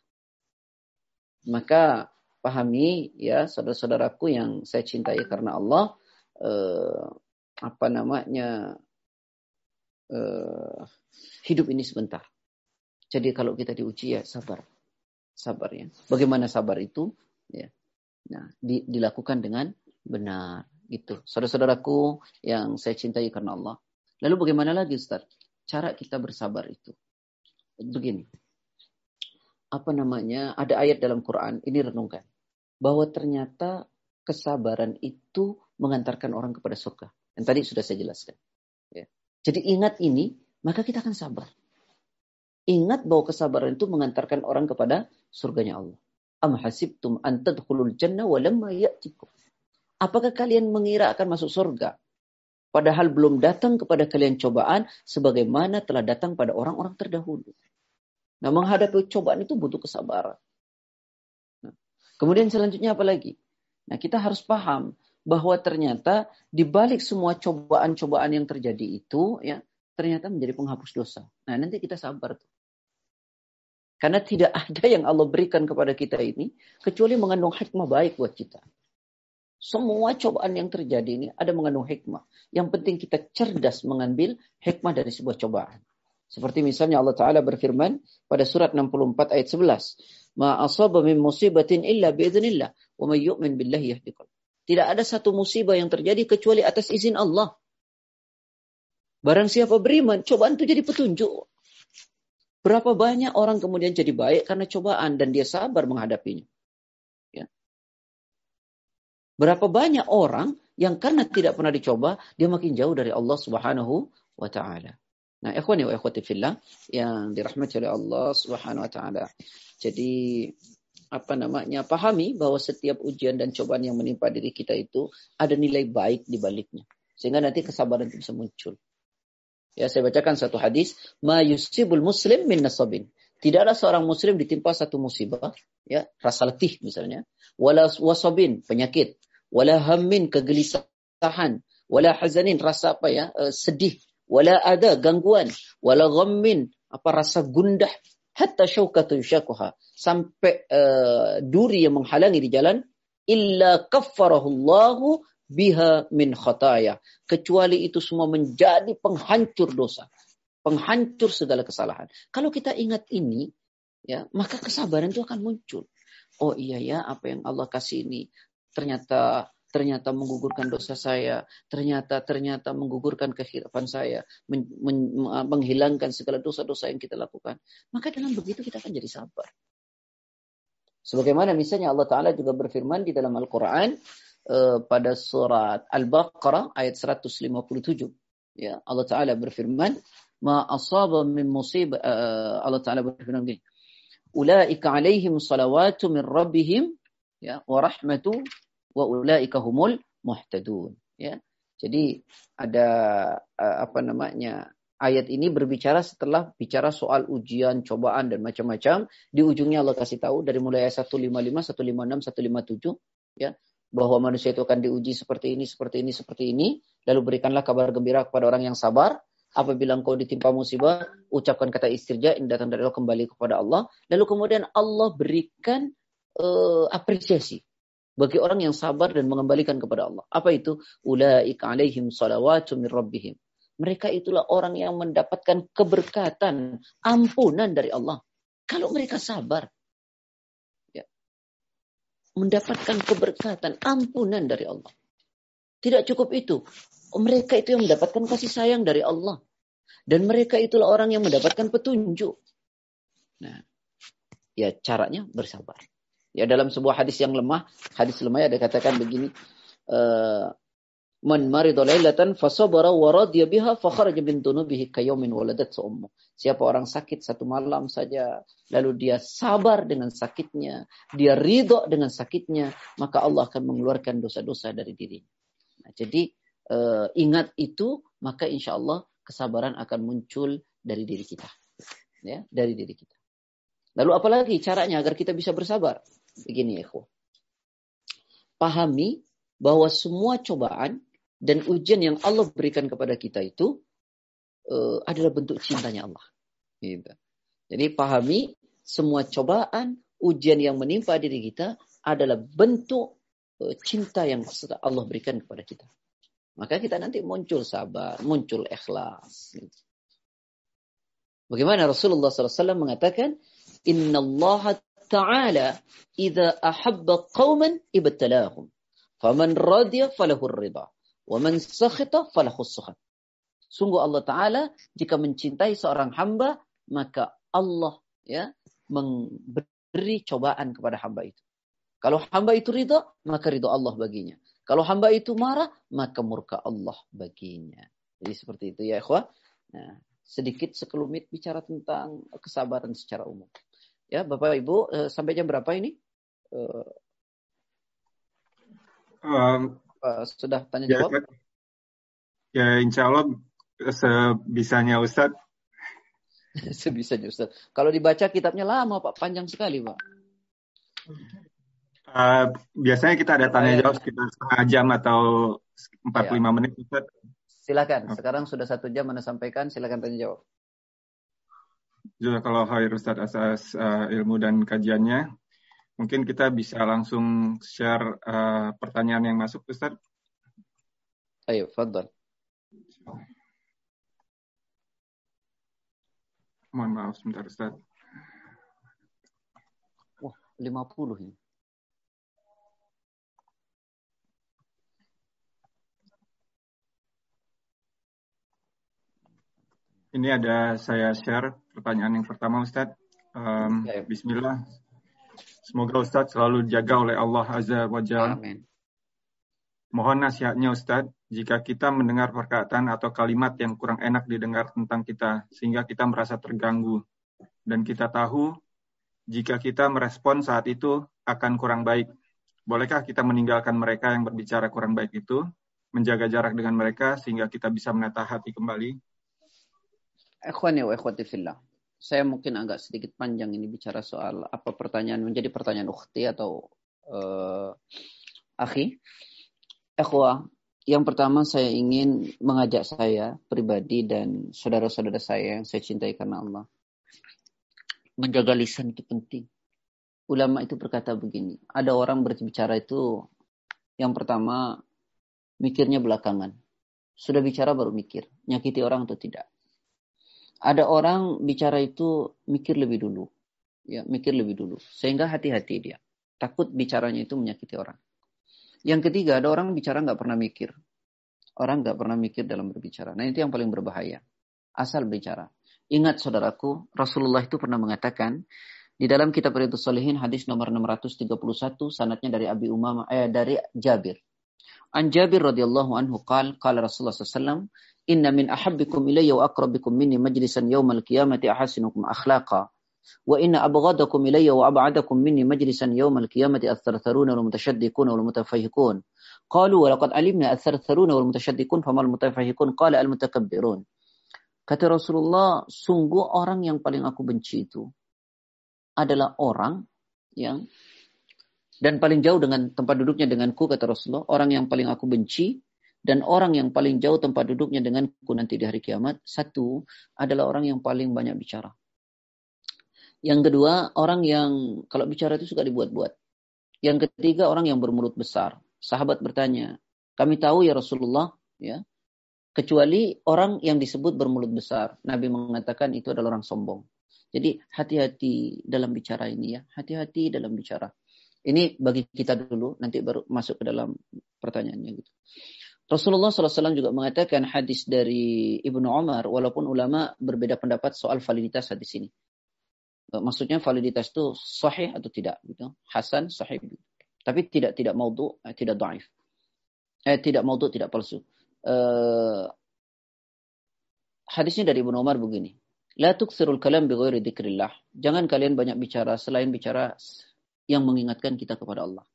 Maka pahami ya saudara-saudaraku yang saya cintai karena Allah eh, apa namanya eh, hidup ini sebentar. Jadi kalau kita diuji ya sabar, sabar ya. Bagaimana sabar itu? Ya, nah di, dilakukan dengan benar gitu. Saudara-saudaraku yang saya cintai karena Allah. Lalu bagaimana lagi Ustaz? Cara kita bersabar itu. Begini. Apa namanya? Ada ayat dalam Quran, ini renungkan bahwa ternyata kesabaran itu mengantarkan orang kepada surga. Yang tadi sudah saya jelaskan. Ya. Jadi ingat ini, maka kita akan sabar. Ingat bahwa kesabaran itu mengantarkan orang kepada surganya Allah. Am hasibtum an tadkhulul jannah wa lamma ya'tikum. Apakah kalian mengira akan masuk surga? Padahal belum datang kepada kalian cobaan sebagaimana telah datang pada orang-orang terdahulu. Nah, menghadapi cobaan itu butuh kesabaran. Kemudian selanjutnya apa lagi? Nah, kita harus paham bahwa ternyata di balik semua cobaan-cobaan yang terjadi itu ya, ternyata menjadi penghapus dosa. Nah, nanti kita sabar tuh. Karena tidak ada yang Allah berikan kepada kita ini kecuali mengandung hikmah baik buat kita. Semua cobaan yang terjadi ini ada mengandung hikmah. Yang penting kita cerdas mengambil hikmah dari sebuah cobaan. Seperti misalnya Allah Ta'ala berfirman pada surat 64 ayat 11 ma asaba min musibatin illa biidznillah wa may yu'min billahi yahdi Tidak ada satu musibah yang terjadi kecuali atas izin Allah. Barang siapa beriman, cobaan itu jadi petunjuk. Berapa banyak orang kemudian jadi baik karena cobaan dan dia sabar menghadapinya. Ya. Berapa banyak orang yang karena tidak pernah dicoba, dia makin jauh dari Allah Subhanahu wa taala. Nah, ikhwani wa ikhwati fillah yang dirahmati oleh Allah Subhanahu wa taala. Jadi apa namanya? Pahami bahwa setiap ujian dan cobaan yang menimpa diri kita itu ada nilai baik di baliknya. Sehingga nanti kesabaran itu bisa muncul. Ya, saya bacakan satu hadis, ma yusibul muslim min nasabin. Tidaklah seorang muslim ditimpa satu musibah, ya, rasa letih misalnya, wala wasabin, penyakit, wala hammin, kegelisahan, wala hazanin, rasa apa ya, uh, sedih, wala ada gangguan, wala ghammin, apa rasa gundah, hatta syaukatun syakuha, sampai uh, duri yang menghalangi di jalan, illa kaffarahullahu biha min khataya. Kecuali itu semua menjadi penghancur dosa. Penghancur segala kesalahan. Kalau kita ingat ini, ya maka kesabaran itu akan muncul. Oh iya ya, apa yang Allah kasih ini ternyata ternyata menggugurkan dosa saya, ternyata ternyata menggugurkan kehidupan saya, men, men, menghilangkan segala dosa-dosa yang kita lakukan. Maka dengan begitu kita akan jadi sabar. Sebagaimana misalnya Allah Ta'ala juga berfirman di dalam Al-Quran uh, pada surat Al-Baqarah ayat 157. Ya, Allah Ta'ala berfirman, Ma asaba min musibah, uh, Allah Ta'ala berfirman begini, Ulaika alaihim salawatu min rabbihim ya, wa rahmatu wa ulaika humul muhtadun ya. Jadi ada uh, apa namanya ayat ini berbicara setelah bicara soal ujian, cobaan dan macam-macam. Di ujungnya Allah kasih tahu dari mulai ayat 155, 156, 157 ya bahwa manusia itu akan diuji seperti ini, seperti ini, seperti ini. Lalu berikanlah kabar gembira kepada orang yang sabar. Apabila engkau ditimpa musibah, ucapkan kata istirja yang datang dari Allah kembali kepada Allah. Lalu kemudian Allah berikan uh, apresiasi bagi orang yang sabar dan mengembalikan kepada Allah. Apa itu? Ulaika alaihim salawatu rabbihim. Mereka itulah orang yang mendapatkan keberkatan, ampunan dari Allah. Kalau mereka sabar, mendapatkan keberkatan, ampunan dari Allah. Tidak cukup itu. Mereka itu yang mendapatkan kasih sayang dari Allah. Dan mereka itulah orang yang mendapatkan petunjuk. Nah, ya caranya bersabar. Ya dalam sebuah hadis yang lemah, hadis lemah ada katakan begini, uh, Man marida lailatan fasabara wa radiya biha fa kharaja min dunubihi kayawmin waladat ummu. Siapa orang sakit satu malam saja lalu dia sabar dengan sakitnya, dia ridho dengan sakitnya, maka Allah akan mengeluarkan dosa-dosa dari dirinya. Nah, jadi uh, ingat itu, maka insya Allah kesabaran akan muncul dari diri kita. Ya, dari diri kita. Lalu apalagi caranya agar kita bisa bersabar? Begini ya, Pahami bahwa semua cobaan dan ujian yang Allah berikan kepada kita itu uh, adalah bentuk cintanya Allah. Gitu. Jadi pahami semua cobaan, ujian yang menimpa diri kita adalah bentuk uh, cinta yang Allah berikan kepada kita. Maka kita nanti muncul sabar, muncul ikhlas. Gitu. Bagaimana Rasulullah SAW mengatakan, Inna Allah Ta'ala idza ahabba qauman ibtalahum. Faman radiya falahu ridha. Wa sakhita falahu sukhat. Sungguh Allah Ta'ala jika mencintai seorang hamba, maka Allah ya memberi cobaan kepada hamba itu. Kalau hamba itu ridha, maka ridha Allah baginya. Kalau hamba itu marah, maka murka Allah baginya. Jadi seperti itu ya ikhwah. Nah, sedikit sekelumit bicara tentang kesabaran secara umum. Ya, Bapak Ibu, uh, sampai jam berapa ini? Um, uh, sudah tanya ya, jawab?
Ya, insya Allah sebisanya Ustadz.
sebisanya Ustadz. Kalau dibaca kitabnya lama Pak, panjang sekali Pak.
Uh, biasanya kita ada tanya jawab sekitar setengah jam atau 45 ya. menit Ustaz.
Silakan. Sekarang sudah satu jam Anda sampaikan, silakan tanya jawab.
Jazakallah khair Ustaz atas uh, ilmu dan kajiannya. Mungkin kita bisa langsung share uh, pertanyaan yang masuk Ustaz.
Ayo, fadal.
Mohon maaf sebentar Ustaz.
Wah, 50 ini.
Ini ada saya share pertanyaan yang pertama Ustadz. Um. Bismillah. Semoga Ustadz selalu dijaga oleh Allah Azza wa Jalla. Mohon nasihatnya Ustadz, jika kita mendengar perkataan atau kalimat yang kurang enak didengar tentang kita, sehingga kita merasa terganggu. Dan kita tahu, jika kita merespon saat itu akan kurang baik. Bolehkah kita meninggalkan mereka yang berbicara kurang baik itu, menjaga jarak dengan mereka, sehingga kita bisa menata hati kembali?
Ikhwani wa ikhwati fillah. Saya mungkin agak sedikit panjang ini bicara soal apa pertanyaan menjadi pertanyaan ukhti atau uh, akhi. Ikhwah, yang pertama saya ingin mengajak saya pribadi dan saudara-saudara saya yang saya cintai karena Allah. Menjaga lisan itu penting. Ulama itu berkata begini, ada orang berbicara itu yang pertama mikirnya belakangan. Sudah bicara baru mikir, nyakiti orang atau tidak. Ada orang bicara itu mikir lebih dulu. Ya, mikir lebih dulu. Sehingga hati-hati dia. Takut bicaranya itu menyakiti orang. Yang ketiga, ada orang bicara nggak pernah mikir. Orang nggak pernah mikir dalam berbicara. Nah, itu yang paling berbahaya. Asal bicara. Ingat saudaraku, Rasulullah itu pernah mengatakan di dalam kitab Riyadhus Salihin hadis nomor 631 sanatnya dari Abi Umamah eh dari Jabir. An Jabir radhiyallahu anhu qala qala Rasulullah sallallahu Inna min ahabbikum ilayya wa aqrabikum minni majlisan yawmal qiyamati ahasinukum akhlaqa. Wa inna abghadakum ilayya wa ab'adakum minni majlisan yawmal qiyamati athartharuna wal mutashaddiquna wal mutafahhikun. Qalu wa laqad alimna athartharuna wal mutashaddiqun famal mutafahhikun qala al mutakabbirun. Kata Rasulullah, sungguh orang yang paling aku benci itu adalah orang yang dan paling jauh dengan tempat duduknya denganku kata Rasulullah, orang yang paling aku benci dan orang yang paling jauh tempat duduknya denganku nanti di hari kiamat, satu adalah orang yang paling banyak bicara. Yang kedua, orang yang kalau bicara itu suka dibuat-buat. Yang ketiga orang yang bermulut besar. Sahabat bertanya, kami tahu ya Rasulullah, ya, kecuali orang yang disebut bermulut besar. Nabi mengatakan itu adalah orang sombong. Jadi hati-hati dalam bicara ini ya, hati-hati dalam bicara. Ini bagi kita dulu, nanti baru masuk ke dalam pertanyaannya gitu. Rasulullah SAW juga mengatakan hadis dari Ibnu Umar, walaupun ulama berbeda pendapat soal validitas hadis ini. Maksudnya validitas itu sahih atau tidak, gitu. Hasan, sahih. Tapi tidak tidak maudhu, eh, tidak daif. Eh, tidak maudhu, tidak palsu. Eh, hadisnya dari Ibnu Umar begini. La tuksirul kalam bi ghairi dzikrillah. Jangan kalian banyak bicara selain bicara yang mengingatkan kita kepada Allah.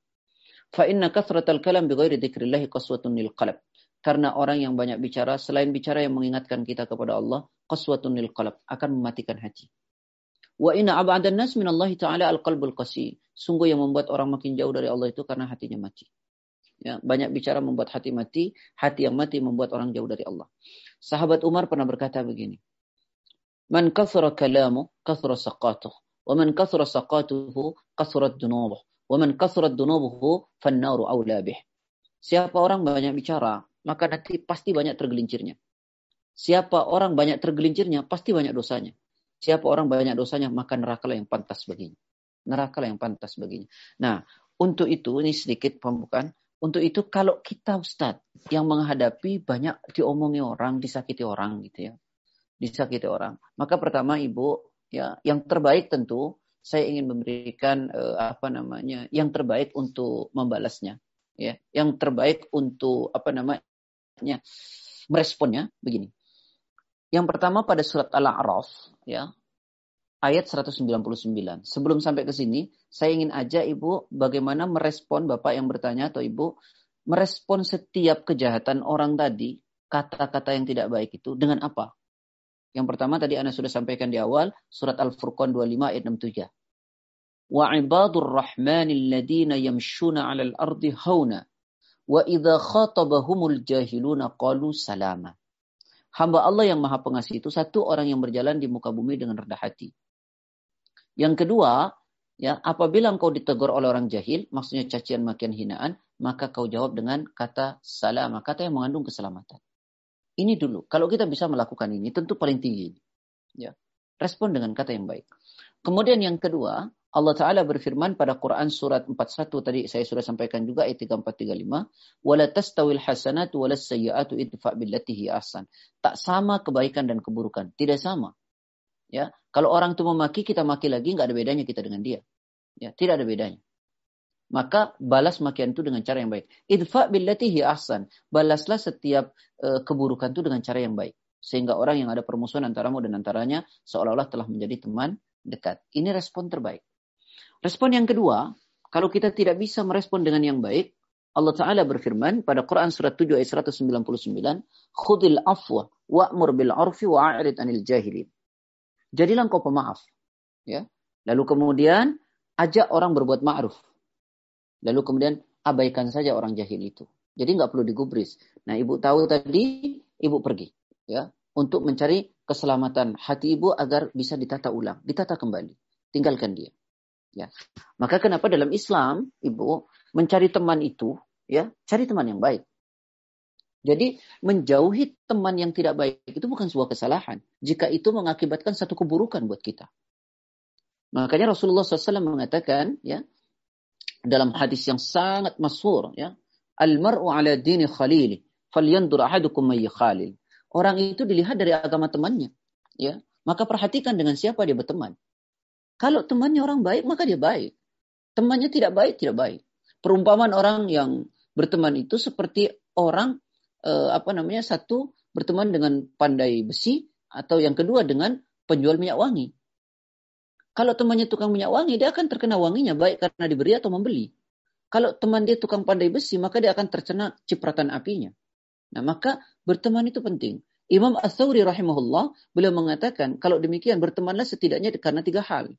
Fa inna kathratal kalam bighairi dzikrillah qaswatun lil qalb. Karena orang yang banyak bicara selain bicara yang mengingatkan kita kepada Allah, qaswatun lil qalb akan mematikan hati. Wa inna ab'adan nas min Allah taala al qalbul qasi. Sungguh yang membuat orang makin jauh dari Allah itu karena hatinya mati. Ya, banyak bicara membuat hati mati, hati yang mati membuat orang jauh dari Allah. Sahabat Umar pernah berkata begini. Man kathura kalamu, kathura saqatuh. Wa man kathura saqatuhu, kathurat dunubuh. وَمَنْ كَثُرَتْ دُنُوبُهُ فَالنَّارُ أَوْلَى بِهِ Siapa orang banyak bicara, maka nanti pasti banyak tergelincirnya. Siapa orang banyak tergelincirnya, pasti banyak dosanya. Siapa orang banyak dosanya, maka neraka yang pantas baginya. Neraka yang pantas baginya. Nah, untuk itu, ini sedikit pembukaan. Untuk itu, kalau kita Ustadz yang menghadapi banyak diomongi orang, disakiti orang gitu ya. Disakiti orang. Maka pertama Ibu, ya yang terbaik tentu saya ingin memberikan uh, apa namanya yang terbaik untuk membalasnya. Ya yang terbaik untuk apa namanya meresponnya begini. Yang pertama pada surat Al-A'raf ya ayat 199 sebelum sampai ke sini saya ingin aja Ibu bagaimana merespon Bapak yang bertanya atau Ibu merespon setiap kejahatan orang tadi kata-kata yang tidak baik itu dengan apa yang pertama tadi Anda sudah sampaikan di awal surat Al-Furqan 25 ayat 63. Wa ibadur rahmanil ladina yamshuna 'alal ardi hauna wa idza khatabahumul jahiluna qalu salama. Hamba Allah yang Maha Pengasih itu satu orang yang berjalan di muka bumi dengan rendah hati. Yang kedua, ya, apabila engkau ditegur oleh orang jahil, maksudnya cacian makian hinaan, maka kau jawab dengan kata salam, kata yang mengandung keselamatan. Ini dulu. Kalau kita bisa melakukan ini, tentu paling tinggi. Ya. Respon dengan kata yang baik. Kemudian yang kedua, Allah Ta'ala berfirman pada Quran surat 41 tadi saya sudah sampaikan juga ayat 3435. Wala tastawil hasanatu wala sayyiatu idfa billatihi ahsan. Tak sama kebaikan dan keburukan. Tidak sama. Ya, Kalau orang itu memaki, kita maki lagi, nggak ada bedanya kita dengan dia. Ya, Tidak ada bedanya. Maka balas makian itu dengan cara yang baik. Idfa billatihi ahsan. Balaslah setiap uh, keburukan itu dengan cara yang baik. Sehingga orang yang ada permusuhan antaramu dan antaranya seolah-olah telah menjadi teman dekat. Ini respon terbaik. Respon yang kedua, kalau kita tidak bisa merespon dengan yang baik, Allah Ta'ala berfirman pada Quran surat 7 ayat 199, Khudil afwa wa'mur bil arfi wa'arid anil jahilin. Jadilah engkau pemaaf. Ya. Lalu kemudian ajak orang berbuat ma'ruf. Lalu kemudian abaikan saja orang jahil itu. Jadi nggak perlu digubris. Nah, ibu tahu tadi, ibu pergi, ya, untuk mencari keselamatan hati ibu agar bisa ditata ulang, ditata kembali. Tinggalkan dia. Ya. Maka kenapa dalam Islam, ibu mencari teman itu, ya, cari teman yang baik. Jadi menjauhi teman yang tidak baik itu bukan sebuah kesalahan. Jika itu mengakibatkan satu keburukan buat kita. Makanya Rasulullah SAW mengatakan, ya, dalam hadis yang sangat masyhur ya. Al-mar'u ala dini khalili falyandur ahadukum may khalil. Orang itu dilihat dari agama temannya ya. Maka perhatikan dengan siapa dia berteman. Kalau temannya orang baik maka dia baik. Temannya tidak baik tidak baik. Perumpamaan orang yang berteman itu seperti orang eh, apa namanya satu berteman dengan pandai besi atau yang kedua dengan penjual minyak wangi kalau temannya tukang minyak wangi, dia akan terkena wanginya baik karena diberi atau membeli. Kalau teman dia tukang pandai besi, maka dia akan terkena cipratan apinya. Nah, maka berteman itu penting. Imam As-Sawri rahimahullah beliau mengatakan, kalau demikian bertemanlah setidaknya karena tiga hal.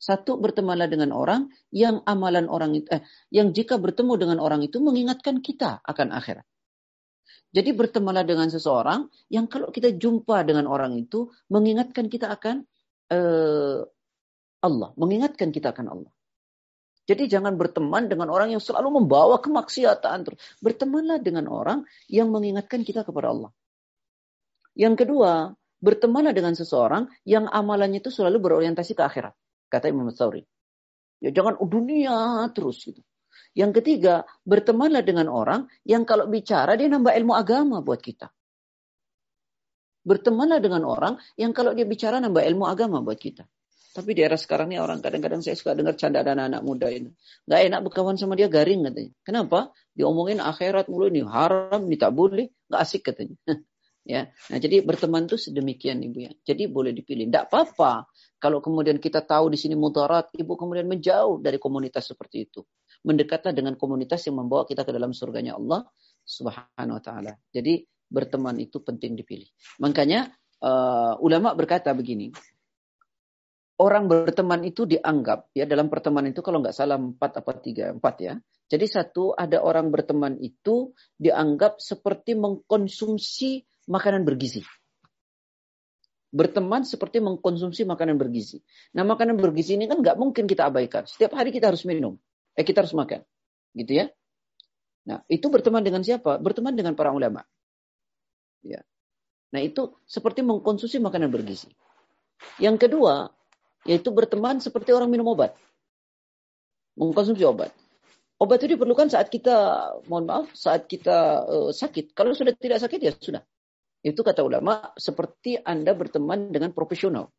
Satu, bertemanlah dengan orang yang amalan orang itu, eh, yang jika bertemu dengan orang itu mengingatkan kita akan akhirat. Jadi bertemanlah dengan seseorang yang kalau kita jumpa dengan orang itu mengingatkan kita akan eh, Allah, mengingatkan kita akan Allah. Jadi jangan berteman dengan orang yang selalu membawa kemaksiatan. Bertemanlah dengan orang yang mengingatkan kita kepada Allah. Yang kedua, bertemanlah dengan seseorang yang amalannya itu selalu berorientasi ke akhirat. Kata Imam Thawri. Ya jangan dunia terus gitu. Yang ketiga, bertemanlah dengan orang yang kalau bicara dia nambah ilmu agama buat kita. Bertemanlah dengan orang yang kalau dia bicara nambah ilmu agama buat kita. Tapi di era sekarang ini orang kadang-kadang saya suka dengar canda dan anak muda ini. Gak enak berkawan sama dia garing katanya. Kenapa? Diomongin akhirat mulu ini haram, ini tak boleh. Gak asik katanya. ya, nah jadi berteman tuh sedemikian ibu ya. Jadi boleh dipilih. Tidak apa-apa kalau kemudian kita tahu di sini mudarat, ibu kemudian menjauh dari komunitas seperti itu. Mendekatlah dengan komunitas yang membawa kita ke dalam surganya Allah Subhanahu Wa Taala. Jadi berteman itu penting dipilih. Makanya uh, ulama berkata begini, orang berteman itu dianggap ya dalam pertemanan itu kalau nggak salah empat apa tiga empat ya. Jadi satu ada orang berteman itu dianggap seperti mengkonsumsi makanan bergizi. Berteman seperti mengkonsumsi makanan bergizi. Nah makanan bergizi ini kan nggak mungkin kita abaikan. Setiap hari kita harus minum. Eh kita harus makan. Gitu ya. Nah itu berteman dengan siapa? Berteman dengan para ulama. Ya. Nah itu seperti mengkonsumsi makanan bergizi. Yang kedua, yaitu berteman seperti orang minum obat. Mengkonsumsi obat. Obat itu diperlukan saat kita, mohon maaf, saat kita uh, sakit. Kalau sudah tidak sakit ya sudah. Itu kata ulama seperti Anda berteman dengan profesional.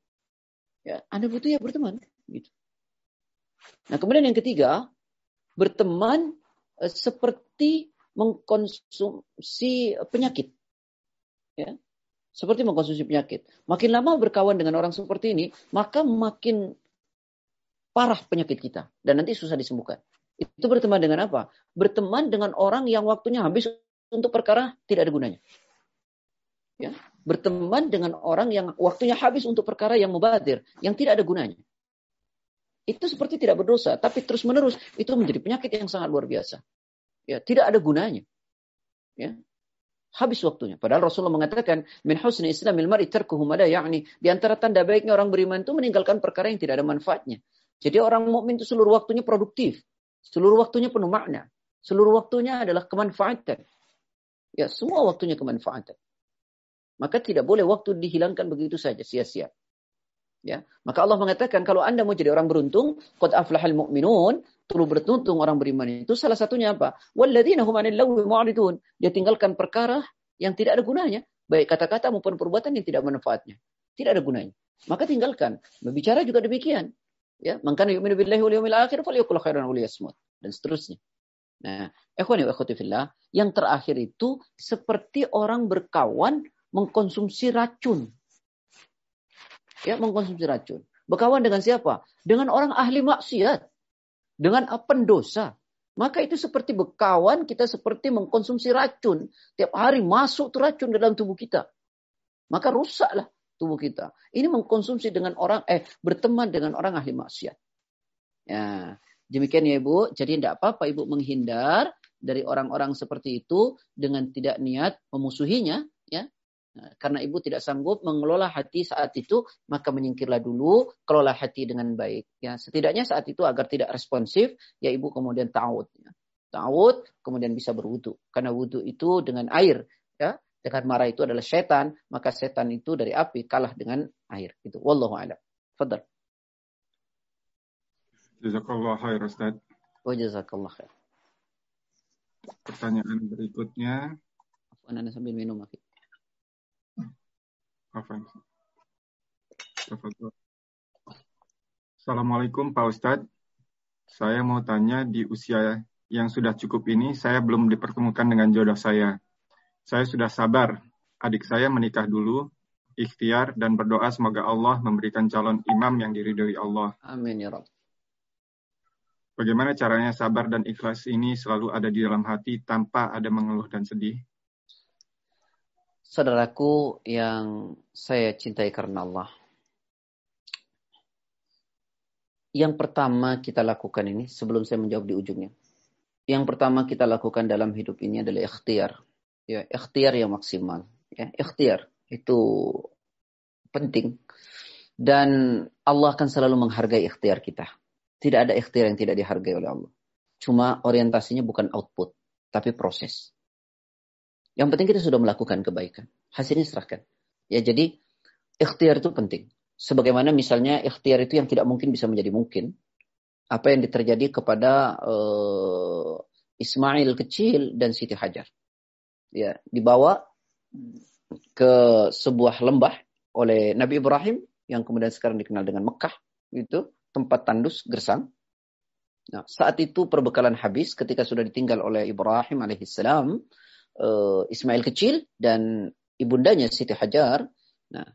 Ya, Anda butuh ya berteman. Gitu. Nah kemudian yang ketiga, berteman uh, seperti mengkonsumsi penyakit. Ya, seperti mengkonsumsi penyakit. Makin lama berkawan dengan orang seperti ini, maka makin parah penyakit kita. Dan nanti susah disembuhkan. Itu berteman dengan apa? Berteman dengan orang yang waktunya habis untuk perkara tidak ada gunanya. Ya, berteman dengan orang yang waktunya habis untuk perkara yang mubadir, yang tidak ada gunanya. Itu seperti tidak berdosa, tapi terus-menerus itu menjadi penyakit yang sangat luar biasa. Ya, tidak ada gunanya. Ya, habis waktunya. Padahal Rasulullah mengatakan, min husni islamil mar'i tarkuhu mada yakni di antara tanda baiknya orang beriman itu meninggalkan perkara yang tidak ada manfaatnya. Jadi orang mukmin itu seluruh waktunya produktif, seluruh waktunya penuh makna, seluruh waktunya adalah kemanfaatan. Ya, semua waktunya kemanfaatan. Maka tidak boleh waktu dihilangkan begitu saja sia-sia. Ya, maka Allah mengatakan kalau Anda mau jadi orang beruntung, qad aflahal mu'minun, perlu bertuntung orang beriman itu salah satunya apa? Walladzina hum. Dia tinggalkan perkara yang tidak ada gunanya, baik kata-kata maupun perbuatan yang tidak manfaatnya. Tidak ada gunanya. Maka tinggalkan. Berbicara juga demikian. Ya, maka yu'minu billahi wal yawmil akhir falyakul khairan wal yasmut dan seterusnya. Nah, ikhwani wa akhwati fillah, yang terakhir itu seperti orang berkawan mengkonsumsi racun. Ya, mengkonsumsi racun. Berkawan dengan siapa? Dengan orang ahli maksiat dengan pendosa. Maka itu seperti berkawan, kita seperti mengkonsumsi racun. Tiap hari masuk tuh racun dalam tubuh kita. Maka rusaklah tubuh kita. Ini mengkonsumsi dengan orang, eh berteman dengan orang ahli maksiat. Ya, demikian ya Ibu. Jadi tidak apa-apa Ibu menghindar dari orang-orang seperti itu dengan tidak niat memusuhinya. Ya, karena ibu tidak sanggup mengelola hati saat itu, maka menyingkirlah dulu, kelola hati dengan baik. Ya, setidaknya saat itu agar tidak responsif, ya ibu kemudian ta'ud. Ya. Ta'ud, kemudian bisa berwudu. Karena wudu itu dengan air. Ya, dengan marah itu adalah setan, maka setan itu dari api kalah dengan air. Itu. Wallahu a'lam. Fadal.
Jazakallah khair Ustaz.
Wa jazakallah khair.
Pertanyaan berikutnya.
Aku sambil minum,
Assalamualaikum Pak Ustadz. Saya mau tanya di usia yang sudah cukup ini, saya belum dipertemukan dengan jodoh saya. Saya sudah sabar. Adik saya menikah dulu, ikhtiar dan berdoa semoga Allah memberikan calon imam yang diridhoi Allah.
Amin ya Rabb.
Bagaimana caranya sabar dan ikhlas ini selalu ada di dalam hati tanpa ada mengeluh dan sedih?
Saudaraku yang saya cintai karena Allah. Yang pertama kita lakukan ini sebelum saya menjawab di ujungnya. Yang pertama kita lakukan dalam hidup ini adalah ikhtiar. Ya, ikhtiar yang maksimal. Ya, ikhtiar itu penting. Dan Allah akan selalu menghargai ikhtiar kita. Tidak ada ikhtiar yang tidak dihargai oleh Allah. Cuma orientasinya bukan output, tapi proses. Yang penting kita sudah melakukan kebaikan. Hasilnya serahkan. Ya jadi ikhtiar itu penting. Sebagaimana misalnya ikhtiar itu yang tidak mungkin bisa menjadi mungkin. Apa yang terjadi kepada uh, Ismail kecil dan Siti Hajar. Ya, dibawa ke sebuah lembah oleh Nabi Ibrahim yang kemudian sekarang dikenal dengan Mekah itu tempat tandus gersang. Nah, saat itu perbekalan habis ketika sudah ditinggal oleh Ibrahim alaihissalam, uh, Ismail kecil dan ibundanya Siti Hajar. Nah,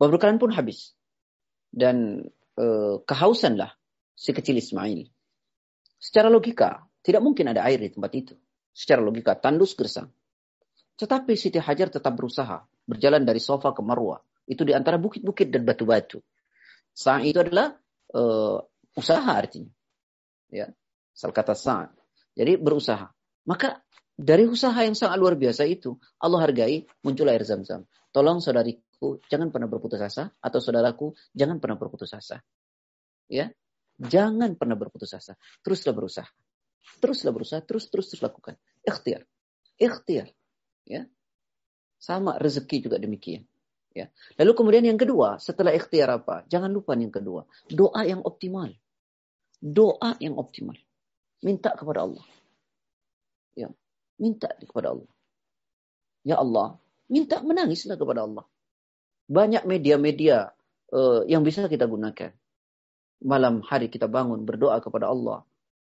perbekalan pun habis dan uh, kehausanlah si kecil Ismail. Secara logika tidak mungkin ada air di tempat itu. Secara logika tandus gersang. Tetapi Siti Hajar tetap berusaha berjalan dari sofa ke Marwah. Itu di antara bukit-bukit dan batu-batu. Sang itu adalah uh, usaha artinya. Ya, asal kata sang. Jadi berusaha. Maka dari usaha yang sangat luar biasa itu, Allah hargai muncul air zam-zam. Tolong saudariku, jangan pernah berputus asa. Atau saudaraku, jangan pernah berputus asa. Ya, Jangan pernah berputus asa. Teruslah berusaha. Teruslah berusaha, terus terus terus lakukan. Ikhtiar. Ikhtiar. Ya. Sama rezeki juga demikian. Ya. Lalu kemudian yang kedua, setelah ikhtiar apa? Jangan lupa yang kedua, doa yang optimal. Doa yang optimal. Minta kepada Allah. Ya. Minta kepada Allah. Ya Allah, minta menangislah kepada Allah. Banyak media-media uh, yang bisa kita gunakan. Malam hari kita bangun berdoa kepada Allah.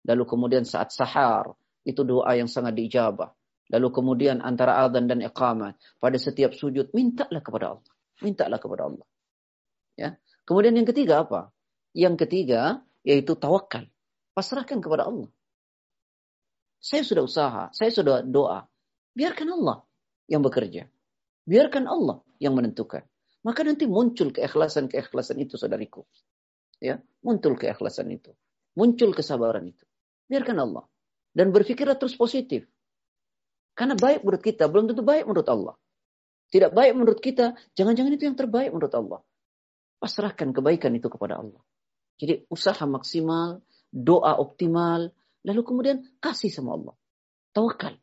Lalu kemudian saat sahar, itu doa yang sangat diijabah. Lalu kemudian antara azan dan iqamah. Pada setiap sujud, mintalah kepada Allah. Mintalah kepada Allah. Ya. Kemudian yang ketiga apa? Yang ketiga yaitu tawakal. Pasrahkan kepada Allah. Saya sudah usaha, saya sudah doa. Biarkan Allah yang bekerja. Biarkan Allah yang menentukan. Maka nanti muncul keikhlasan-keikhlasan itu saudariku. Ya, muncul keikhlasan itu. Muncul kesabaran itu. Biarkan Allah. Dan berpikirlah terus positif. Karena baik menurut kita, belum tentu baik menurut Allah. Tidak baik menurut kita, jangan-jangan itu yang terbaik menurut Allah. Pasrahkan kebaikan itu kepada Allah. Jadi usaha maksimal, doa optimal, lalu kemudian kasih sama Allah. Tawakal.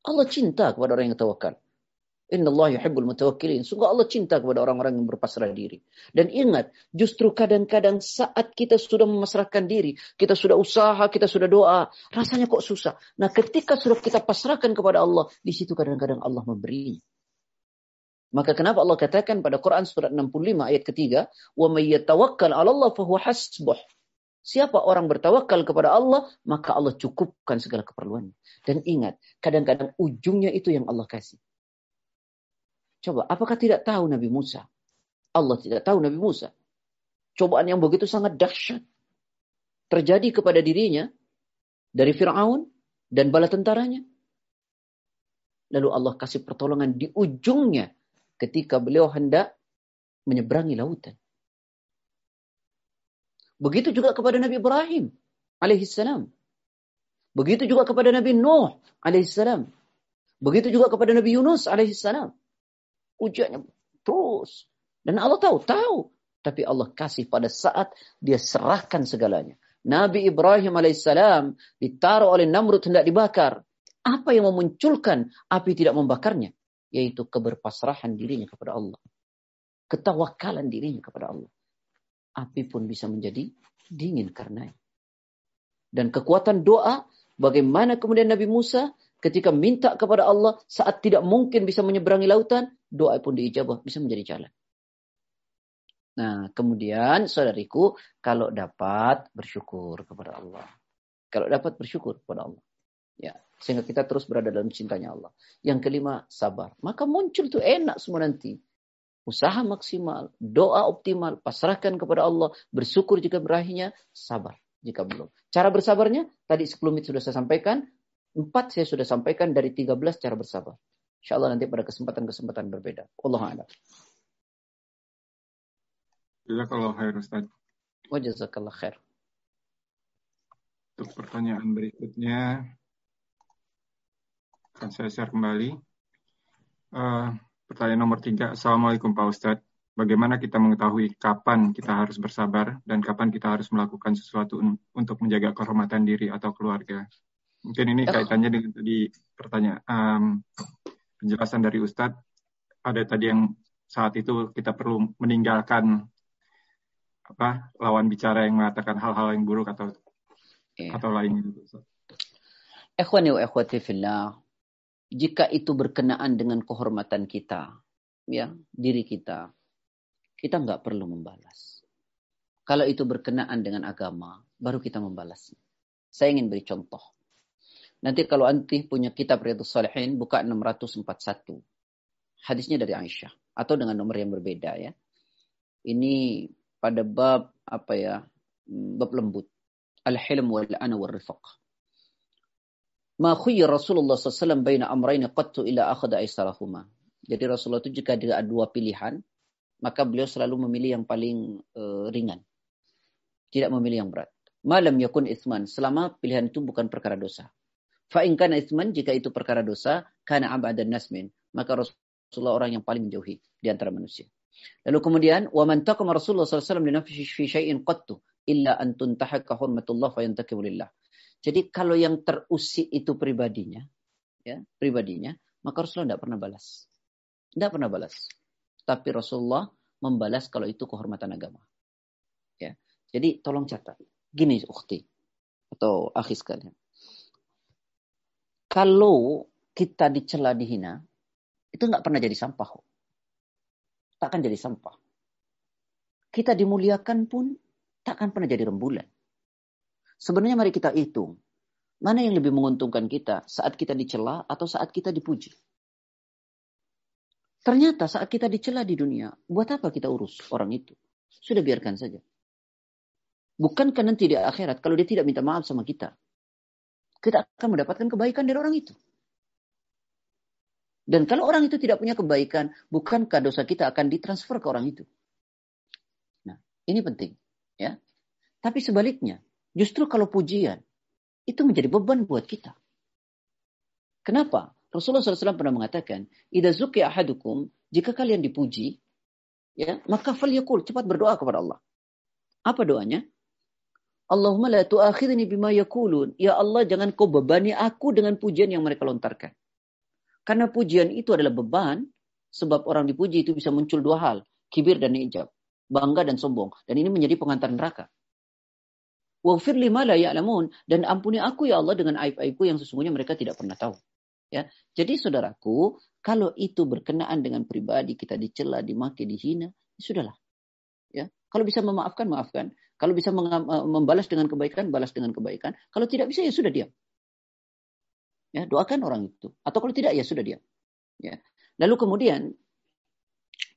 Allah cinta kepada orang yang tawakal. Inna Allah yuhibbul mutawakkilin. Sungguh Allah cinta kepada orang-orang yang berpasrah diri. Dan ingat, justru kadang-kadang saat kita sudah memasrahkan diri, kita sudah usaha, kita sudah doa, rasanya kok susah. Nah ketika sudah kita pasrahkan kepada Allah, di situ kadang-kadang Allah memberi. Maka kenapa Allah katakan pada Quran surat 65 ayat ketiga, "Wa may Allah fahuwa hasbuh." Siapa orang bertawakal kepada Allah, maka Allah cukupkan segala keperluannya. Dan ingat, kadang-kadang ujungnya itu yang Allah kasih. Coba, apakah tidak tahu Nabi Musa? Allah tidak tahu Nabi Musa. Cobaan yang begitu sangat dahsyat terjadi kepada dirinya dari Fir'aun dan bala tentaranya. Lalu Allah kasih pertolongan di ujungnya ketika beliau hendak menyeberangi lautan. Begitu juga kepada Nabi Ibrahim alaihissalam. Begitu juga kepada Nabi Nuh alaihissalam. Begitu juga kepada Nabi Yunus alaihissalam ujiannya terus. Dan Allah tahu, tahu. Tapi Allah kasih pada saat dia serahkan segalanya. Nabi Ibrahim alaihissalam ditaruh oleh Namrud hendak dibakar. Apa yang memunculkan api tidak membakarnya? Yaitu keberpasrahan dirinya kepada Allah. Ketawakalan dirinya kepada Allah. Api pun bisa menjadi dingin karenanya. Dan kekuatan doa, bagaimana kemudian Nabi Musa ketika minta kepada Allah saat tidak mungkin bisa menyeberangi lautan, doa pun diijabah, bisa menjadi jalan. Nah, kemudian saudariku, kalau dapat bersyukur kepada Allah. Kalau dapat bersyukur kepada Allah. Ya, sehingga kita terus berada dalam cintanya Allah. Yang kelima, sabar. Maka muncul tuh enak semua nanti. Usaha maksimal, doa optimal, pasrahkan kepada Allah, bersyukur jika berakhirnya, sabar jika belum. Cara bersabarnya, tadi sebelum itu sudah saya sampaikan, empat saya sudah sampaikan dari 13 cara bersabar. Insya Allah nanti pada kesempatan-kesempatan berbeda. Allah a'lam.
Jazakallah khair Ustaz.
Wa jazakallah khair.
Untuk pertanyaan berikutnya akan saya share kembali. Uh, pertanyaan nomor tiga. Assalamualaikum Pak Ustadz. bagaimana kita mengetahui kapan kita harus bersabar dan kapan kita harus melakukan sesuatu untuk menjaga kehormatan diri atau keluarga. Mungkin ini kaitannya dengan tadi pertanyaan um, penjelasan dari Ustadz. Ada tadi yang saat itu kita perlu meninggalkan apa lawan bicara yang mengatakan hal-hal yang buruk atau yeah. atau lainnya.
Ikhwani wa ikhwati fillah, jika itu berkenaan dengan kehormatan kita, ya diri kita, kita nggak perlu membalas. Kalau itu berkenaan dengan agama, baru kita membalasnya. Saya ingin beri contoh. Nanti kalau anti punya kitab Riyadhus Salihin, buka 641. Hadisnya dari Aisyah. Atau dengan nomor yang berbeda ya. Ini pada bab apa ya? Bab lembut. Al-hilm wal-ana wal-rifaq. Ma khuyya Rasulullah SAW baina amrayni qattu ila akhada aisarahuma. Jadi Rasulullah itu jika ada dua pilihan, maka beliau selalu memilih yang paling uh, ringan. Tidak memilih yang berat. Malam yakun isman, selama pilihan itu bukan perkara dosa. Fa'in kana isman, jika itu perkara dosa, kana abadan nasmin. Maka Rasulullah orang yang paling menjauhi di antara manusia. Lalu kemudian, wa man taqama Rasulullah SAW li nafsi fi syai'in qattu illa an tuntahaka hurmatullah fa yantakimu lillah. Jadi kalau yang terusik itu pribadinya, ya, pribadinya, maka Rasulullah tidak pernah balas. Tidak pernah balas. Tapi Rasulullah membalas kalau itu kehormatan agama. Ya. Jadi tolong catat. Gini ukhti atau akhi sekalian. Kalau kita dicela dihina, itu nggak pernah jadi sampah. Tak akan jadi sampah. Kita dimuliakan pun tak akan pernah jadi rembulan. Sebenarnya mari kita hitung. Mana yang lebih menguntungkan kita saat kita dicela atau saat kita dipuji? Ternyata saat kita dicela di dunia, buat apa kita urus orang itu? Sudah biarkan saja. Bukankah nanti di akhirat kalau dia tidak minta maaf sama kita, kita akan mendapatkan kebaikan dari orang itu. Dan kalau orang itu tidak punya kebaikan, bukankah dosa kita akan ditransfer ke orang itu? Nah, ini penting, ya. Tapi sebaliknya, justru kalau pujian itu menjadi beban buat kita. Kenapa? Rasulullah SAW pernah mengatakan, "Idza zuki ahadukum, jika kalian dipuji, ya, maka falyakul, cepat berdoa kepada Allah." Apa doanya? Allahumma la tu'akhidni bima yakulun. Ya Allah, jangan kau bebani aku dengan pujian yang mereka lontarkan. Karena pujian itu adalah beban, sebab orang dipuji itu bisa muncul dua hal, kibir dan ijab, bangga dan sombong. Dan ini menjadi pengantar neraka. Waghfir lima la ya'lamun. Dan ampuni aku ya Allah dengan aib-aibku yang sesungguhnya mereka tidak pernah tahu. Ya, jadi saudaraku, kalau itu berkenaan dengan pribadi kita dicela, dimaki, dihina, ya sudahlah. Ya, kalau bisa memaafkan, maafkan. Kalau bisa membalas dengan kebaikan, balas dengan kebaikan. Kalau tidak bisa, ya sudah diam. Ya, doakan orang itu. Atau kalau tidak, ya sudah diam. Ya. Lalu kemudian,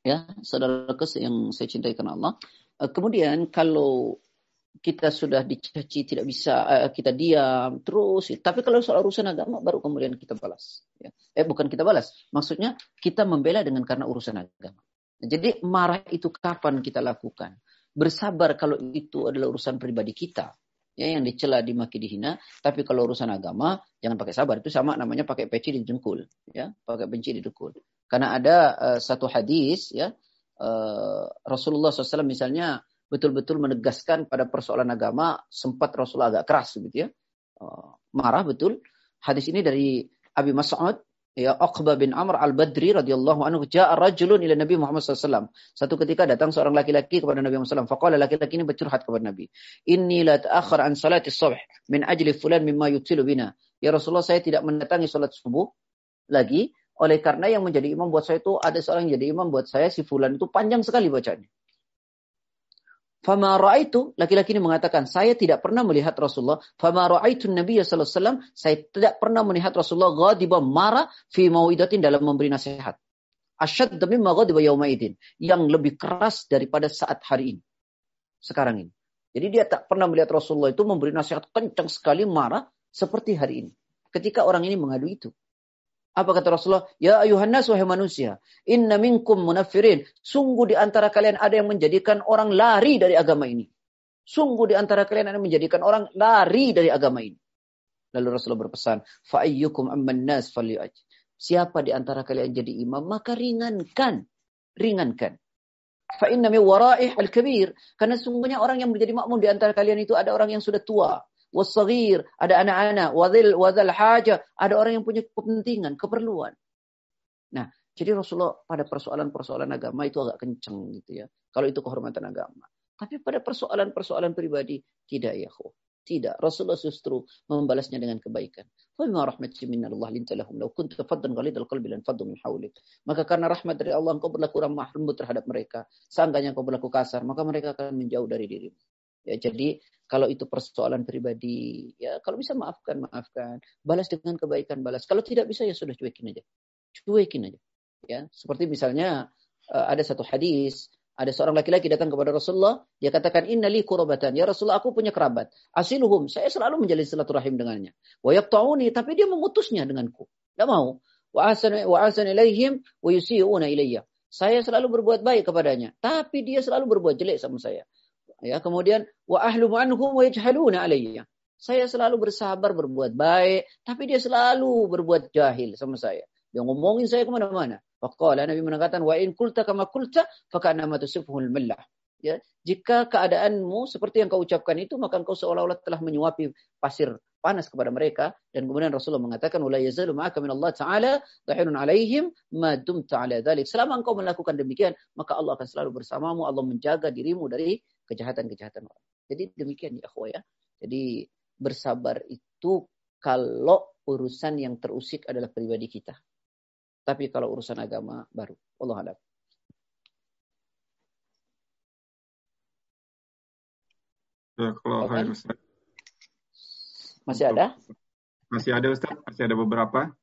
ya, saudara yang saya cintai karena Allah. Eh, kemudian kalau kita sudah dicaci tidak bisa uh, kita diam terus. Tapi kalau soal urusan agama baru kemudian kita balas ya. eh bukan kita balas. Maksudnya kita membela dengan karena urusan agama. Jadi marah itu kapan kita lakukan? Bersabar kalau itu adalah urusan pribadi kita ya yang dicela dimaki dihina. Tapi kalau urusan agama jangan pakai sabar. Itu sama namanya pakai peci di jengkul ya. Pakai benci di dengkul karena ada uh, satu hadis ya uh, Rasulullah SAW misalnya betul-betul menegaskan pada persoalan agama sempat Rasulullah agak keras gitu ya. Uh, marah betul. Hadis ini dari Abi Mas'ud ya Uqbah bin Amr al-Badri radhiyallahu anhu ja'a rajulun ila Nabi Muhammad SAW. Satu ketika datang seorang laki-laki kepada Nabi Muhammad SAW. Faqala laki-laki ini bercurhat kepada Nabi. Inni la ta'akhir an salati subh min ajli fulan mimma yutilu bina. Ya Rasulullah saya tidak mendatangi salat subuh lagi oleh karena yang menjadi imam buat saya itu ada seorang yang jadi imam buat saya si fulan itu panjang sekali bacanya. Fama ra'aitu, laki-laki ini mengatakan, saya tidak pernah melihat Rasulullah. Fama ra'aitu Nabi sallallahu alaihi wasallam, saya tidak pernah melihat Rasulullah ghadiba marah fi mau'idatin dalam memberi nasihat. Asyad demi ghadiba yaumaidin, yang lebih keras daripada saat hari ini. Sekarang ini. Jadi dia tak pernah melihat Rasulullah itu memberi nasihat kencang sekali marah seperti hari ini. Ketika orang ini mengadu itu. Apa kata Rasulullah? Ya ayuhan nas wahai manusia, inna minkum munafirin. Sungguh di antara kalian ada yang menjadikan orang lari dari agama ini. Sungguh di antara kalian ada yang menjadikan orang lari dari agama ini. Lalu Rasulullah berpesan, fa'ayyukum amman nas Siapa di antara kalian jadi imam, maka ringankan. Ringankan. Fa inna min wara'ih al-kabir. Karena sungguhnya orang yang menjadi makmum di antara kalian itu ada orang yang sudah tua. Wasagir, ada anak-anak. Wadhil, wadhal haja, ada orang yang punya kepentingan, keperluan. Nah, jadi Rasulullah pada persoalan-persoalan agama itu agak kenceng gitu ya. Kalau itu kehormatan agama. Tapi pada persoalan-persoalan pribadi, tidak ya. Khuh. Tidak. Rasulullah justru membalasnya dengan kebaikan. Maka karena rahmat dari Allah engkau berlaku ramah lembut terhadap mereka. Seandainya engkau berlaku kasar, maka mereka akan menjauh dari dirimu. Ya, jadi kalau itu persoalan pribadi, ya kalau bisa maafkan, maafkan. Balas dengan kebaikan, balas. Kalau tidak bisa ya sudah cuekin aja. Cuekin aja. Ya, seperti misalnya eh, ada satu hadis ada seorang laki-laki datang kepada Rasulullah, dia katakan innali kurabatan. Ya Rasulullah, aku punya kerabat. Asiluhum, saya selalu menjalin silaturahim dengannya. Wa yaqta'uni, tapi dia memutusnya denganku. Tidak mau. Wa ahsan wa ahsan ilaihim wa yusi'una ilayya. Saya selalu berbuat baik kepadanya, tapi dia selalu berbuat jelek sama saya. Ya, kemudian wa ahlu anhum wa alayya. Saya selalu bersabar berbuat baik, tapi dia selalu berbuat jahil sama saya. Dia ngomongin saya ke mana-mana. Faqala Nabi mengatakan wa in kulta kama kulta fakannama tusifuhul millah. Ya, jika keadaanmu seperti yang kau ucapkan itu maka engkau seolah-olah telah menyuapi pasir panas kepada mereka dan kemudian Rasulullah mengatakan la yazalu ma'aka min Allah taala dhahirun alaihim ma dumta ala dhalik. Selama engkau melakukan demikian maka Allah akan selalu bersamamu, Allah menjaga dirimu dari kejahatan-kejahatan orang. Jadi demikian ya akhwah ya. Jadi bersabar itu kalau urusan yang terusik adalah pribadi kita. Tapi kalau urusan agama baru. Allah alam.
Ya, kalau okay. Ustaz.
Masih ada?
Masih ada Ustaz, masih ada beberapa.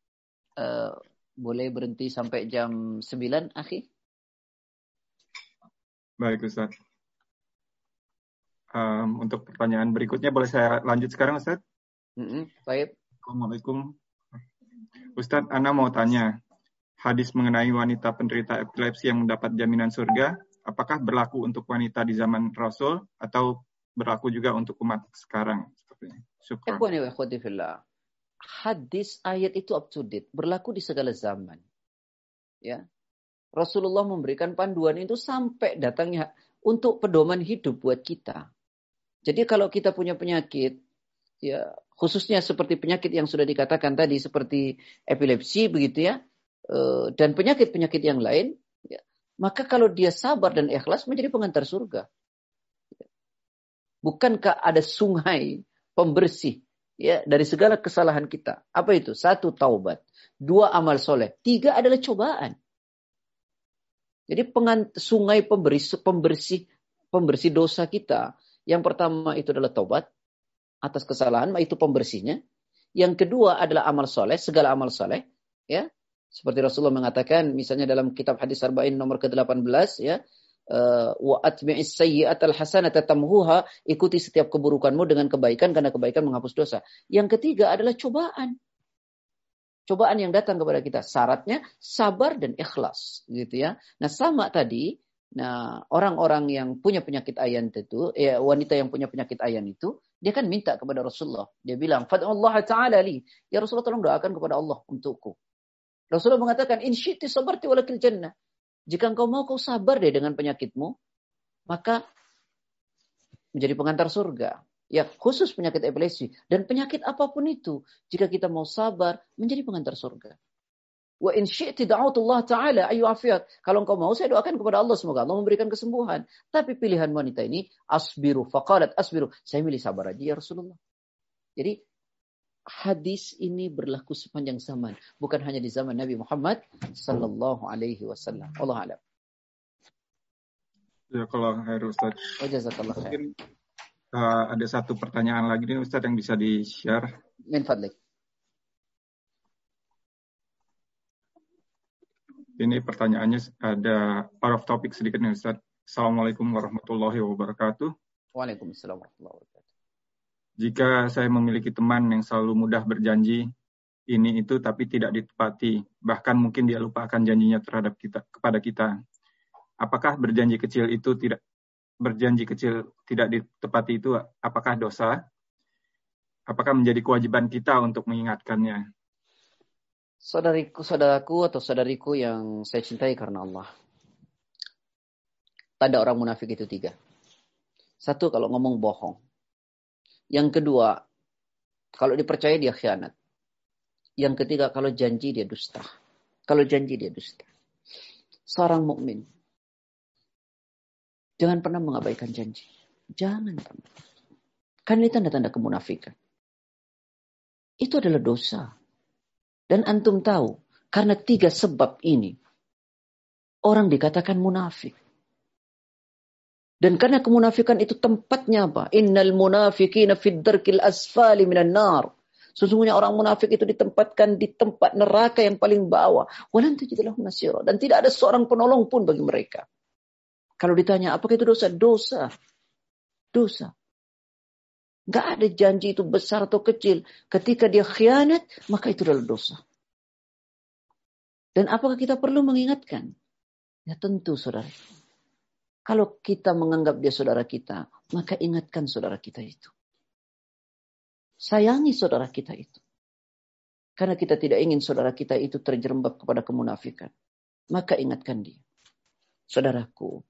Uh, boleh berhenti sampai jam 9, Akhi?
Baik Ustaz. Um, untuk pertanyaan berikutnya boleh saya lanjut sekarang Ustaz?
Mm -hmm. Baik.
Assalamualaikum. Ustadz, Ana mau tanya, hadis mengenai wanita penderita epilepsi yang mendapat jaminan surga, apakah berlaku untuk wanita di zaman Rasul atau berlaku juga untuk umat sekarang?
Hadis ayat itu up to date, berlaku di segala zaman. Ya, Rasulullah memberikan panduan itu sampai datangnya untuk pedoman hidup buat kita. Jadi kalau kita punya penyakit, ya khususnya seperti penyakit yang sudah dikatakan tadi seperti epilepsi begitu ya, Eh, dan penyakit-penyakit yang lain, ya, maka kalau dia sabar dan ikhlas menjadi pengantar surga. Bukankah ada sungai pembersih ya dari segala kesalahan kita? Apa itu? Satu taubat, dua amal soleh, tiga adalah cobaan. Jadi pengant sungai pembersih, pembersih pembersih dosa kita. Yang pertama itu adalah taubat atas kesalahan, itu pembersihnya. Yang kedua adalah amal soleh, segala amal soleh. Ya, seperti Rasulullah mengatakan misalnya dalam kitab hadis Arba'in nomor ke-18 ya, eh, wa atmi'is sayyi'atal hasanata tamhuha, ikuti setiap keburukanmu dengan kebaikan karena kebaikan menghapus dosa. Yang ketiga adalah cobaan. Cobaan yang datang kepada kita syaratnya sabar dan ikhlas gitu ya. Nah, sama tadi Nah, orang-orang yang punya penyakit ayan itu, ya, wanita yang punya penyakit ayan itu, dia kan minta kepada Rasulullah. Dia bilang, Allah ta'ala li. Ya Rasulullah tolong doakan kepada Allah untukku. Rasulullah mengatakan, in syi'ti sabarti walakil jannah. Jika engkau mau kau sabar deh dengan penyakitmu, maka menjadi pengantar surga. Ya, khusus penyakit epilepsi dan penyakit apa pun itu, jika kita mau sabar, menjadi pengantar surga. Wa in syi'ti da'utullah ta'ala ayu afiat. Kalau engkau mau, saya doakan kepada Allah semoga Allah memberikan kesembuhan. Tapi pilihan wanita ini asbiru faqalat asbiru. Saya milih sabar aja ya Rasulullah. Jadi hadis ini berlaku sepanjang zaman, bukan hanya di zaman Nabi Muhammad sallallahu alaihi wasallam. Allah alam.
Ya kalau Herr Ustaz. Oh, jazakallah Mungkin uh, ada satu pertanyaan lagi nih Ustaz yang bisa di-share.
Min fadlik.
Ini pertanyaannya ada out of topic sedikit nih Ustaz. Assalamualaikum warahmatullahi wabarakatuh.
Waalaikumsalam warahmatullahi wabarakatuh.
Jika saya memiliki teman yang selalu mudah berjanji ini itu tapi tidak ditepati, bahkan mungkin dia lupakan janjinya terhadap kita kepada kita. Apakah berjanji kecil itu tidak berjanji kecil tidak ditepati itu apakah dosa? Apakah menjadi kewajiban kita untuk mengingatkannya?
Saudariku, saudaraku atau saudariku yang saya cintai karena Allah. Tanda orang munafik itu tiga. Satu kalau ngomong bohong. Yang kedua, kalau dipercaya dia khianat. Yang ketiga, kalau janji dia dusta. Kalau janji dia dusta. Seorang mukmin jangan pernah mengabaikan janji. Jangan pernah. Kan ini tanda-tanda kemunafikan. Itu adalah dosa. Dan antum tahu, karena tiga sebab ini, orang dikatakan munafik. Dan karena kemunafikan itu tempatnya apa? Innal munafiqina fid darkil asfali minan nar. Sesungguhnya orang munafik itu ditempatkan di tempat neraka yang paling bawah. Walan tajidalahum nasira. Dan tidak ada seorang penolong pun bagi mereka. Kalau ditanya apakah itu dosa? Dosa. Dosa. Gak ada janji itu besar atau kecil. Ketika dia khianat, maka itu adalah dosa. Dan apakah kita perlu mengingatkan? Ya tentu saudara. Kalau kita menganggap dia saudara kita, maka ingatkan saudara kita itu. Sayangi saudara kita itu. Karena kita tidak ingin saudara kita itu terjerembab kepada kemunafikan. Maka ingatkan dia. Saudaraku,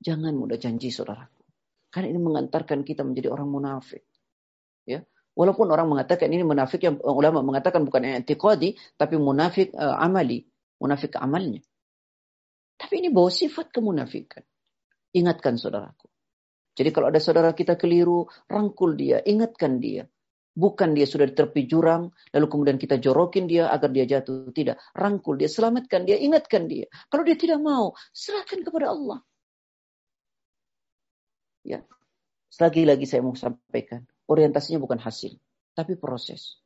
jangan mudah janji saudaraku. Karena ini mengantarkan kita menjadi orang munafik. Ya, Walaupun orang mengatakan ini munafik yang ulama mengatakan bukan i'tiqadi tapi munafik uh, amali, munafik amalnya. Tapi ini bawa sifat kemunafikan. Ingatkan saudaraku. Jadi kalau ada saudara kita keliru, rangkul dia, ingatkan dia. Bukan dia sudah di tepi jurang, lalu kemudian kita jorokin dia agar dia jatuh. Tidak. Rangkul dia, selamatkan dia, ingatkan dia. Kalau dia tidak mau, serahkan kepada Allah. Ya. Lagi-lagi saya mau sampaikan. Orientasinya bukan hasil, tapi proses.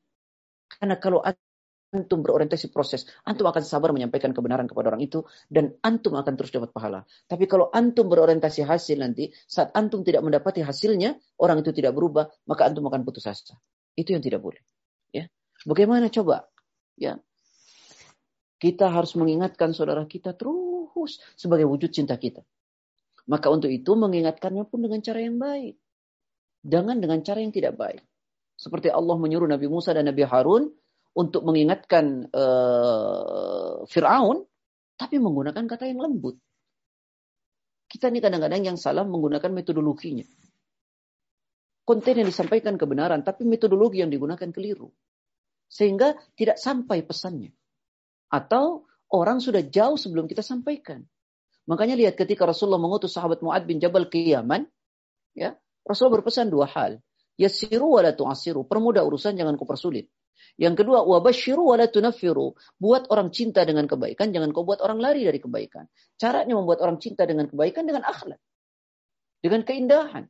Karena kalau antum berorientasi proses, antum akan sabar menyampaikan kebenaran kepada orang itu dan antum akan terus dapat pahala. Tapi kalau antum berorientasi hasil nanti, saat antum tidak mendapati hasilnya, orang itu tidak berubah, maka antum akan putus asa. Itu yang tidak boleh. Ya. Bagaimana coba? Ya. Kita harus mengingatkan saudara kita terus sebagai wujud cinta kita. Maka untuk itu mengingatkannya pun dengan cara yang baik. Jangan dengan cara yang tidak baik. Seperti Allah menyuruh Nabi Musa dan Nabi Harun untuk mengingatkan uh, Fir'aun, tapi menggunakan kata yang lembut. Kita ini kadang-kadang yang salah menggunakan metodologinya. Konten yang disampaikan kebenaran, tapi metodologi yang digunakan keliru. Sehingga tidak sampai pesannya. Atau orang sudah jauh sebelum kita sampaikan. Makanya lihat ketika Rasulullah mengutus sahabat Mu'ad bin Jabal ke Yaman, ya, Rasulullah berpesan dua hal. Yassiru wa la tu'asiru. Permudah urusan, jangan kau persulit. Yang kedua, wabashiru wa la tunaffiru. Buat orang cinta dengan kebaikan, jangan kau buat orang lari dari kebaikan. Caranya membuat orang cinta dengan kebaikan dengan akhlak. Dengan keindahan.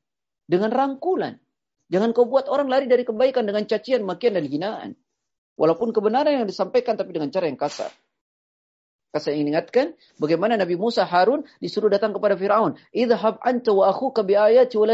Dengan rangkulan. Jangan kau buat orang lari dari kebaikan dengan cacian, makian, dan hinaan. Walaupun kebenaran yang disampaikan tapi dengan cara yang kasar. Saya ingatkan bagaimana Nabi Musa Harun disuruh datang kepada Firaun. Idhab anta wa akhuka bi ayati wa.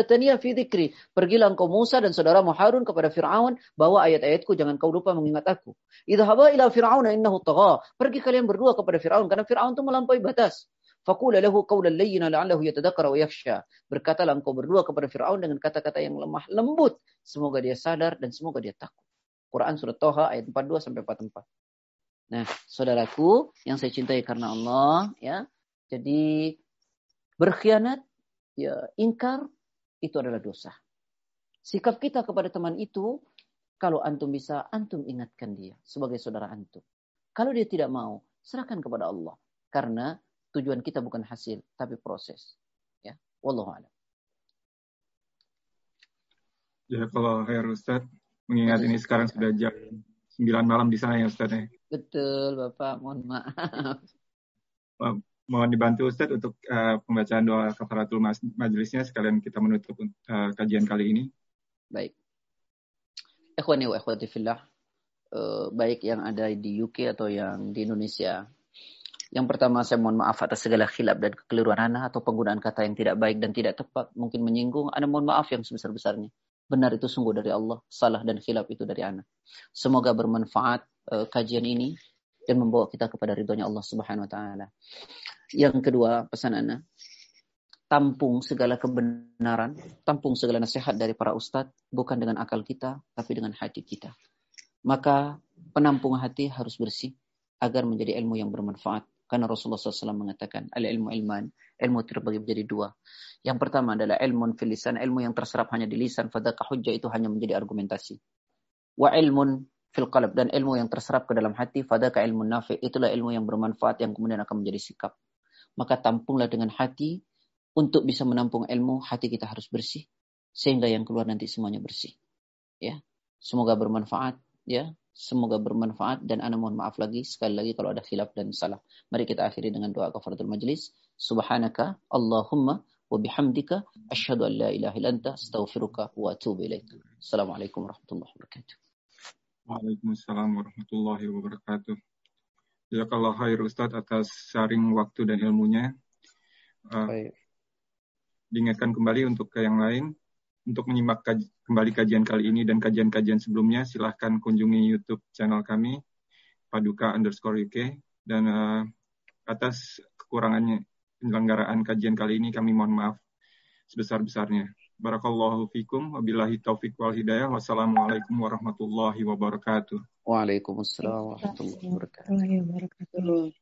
Pergilah engkau Musa dan saudaramu Harun kepada Firaun bawa ayat-ayatku jangan kau lupa mengingat aku. Idhaba ila Firaun innahu tagha. Pergi kalian berdua kepada Firaun karena Firaun itu melampaui batas. Faqula lahu qawlan layyina la'allahu yatadhakkara wa yakhsha. Berkatalah engkau berdua kepada Firaun dengan kata-kata yang lemah lembut, semoga dia sadar dan semoga dia takut. Quran surat Toha ayat 42 sampai 44. Nah, saudaraku yang saya cintai karena Allah, ya. Jadi berkhianat, ya ingkar itu adalah dosa. Sikap kita kepada teman itu, kalau antum bisa, antum ingatkan dia sebagai saudara antum. Kalau dia tidak mau, serahkan kepada Allah. Karena tujuan kita bukan hasil, tapi proses. Ya, wallahu a'lam.
Ya, kalau Ustaz, mengingat ini sekarang sudah jam 9 malam di sana ya Ustaz ya.
Betul, Bapak. Mohon maaf.
Mohon dibantu Ustaz untuk uh, pembacaan doa kafaratul majlisnya sekalian kita menutup uh, kajian kali ini.
Baik. Ikhwani wa ikhwati fillah. Uh, baik yang ada di UK atau yang di Indonesia. Yang pertama saya mohon maaf atas segala khilaf dan kekeliruan anak atau penggunaan kata yang tidak baik dan tidak tepat. Mungkin menyinggung. Anda mohon maaf yang sebesar-besarnya. Benar itu sungguh dari Allah. Salah dan khilaf itu dari anak. Semoga bermanfaat uh, kajian ini dan membawa kita kepada ridhonya Allah Subhanahu wa taala. Yang kedua, pesan Ana, tampung segala kebenaran, tampung segala nasihat dari para ustadz bukan dengan akal kita, tapi dengan hati kita. Maka penampung hati harus bersih agar menjadi ilmu yang bermanfaat Karena Rasulullah SAW mengatakan, al ilmu ilman, ilmu terbagi menjadi dua. Yang pertama adalah ilmu filisan, ilmu yang terserap hanya di lisan, fadaka hujjah itu hanya menjadi argumentasi. Wa ilmun fil qalb dan ilmu yang terserap ke dalam hati, fadaka ilmu nafi, itulah ilmu yang bermanfaat yang kemudian akan menjadi sikap. Maka tampunglah dengan hati, untuk bisa menampung ilmu, hati kita harus bersih, sehingga yang keluar nanti semuanya bersih. Ya, semoga bermanfaat. Ya, Semoga bermanfaat dan ana mohon maaf lagi sekali lagi kalau ada khilaf dan salah. Mari kita akhiri dengan doa kafaratul majlis. Subhanaka Allahumma wa bihamdika asyhadu an la ilaha illa anta astaghfiruka wa atubu ilaik. Assalamualaikum warahmatullahi wabarakatuh.
Waalaikumsalam warahmatullahi wabarakatuh. Jazakallah khair Ustaz atas sharing waktu dan ilmunya. Uh, diingatkan kembali untuk ke yang lain untuk menyimak kaj kembali kajian kali ini dan kajian-kajian sebelumnya, silahkan kunjungi YouTube channel kami, Paduka underscore UK. Dan uh, atas kekurangannya penyelenggaraan kajian kali ini, kami mohon maaf sebesar-besarnya. Barakallahu fikum, wabillahi taufiq wal hidayah. Wassalamualaikum warahmatullahi wabarakatuh.
Waalaikumsalam warahmatullahi wabarakatuh.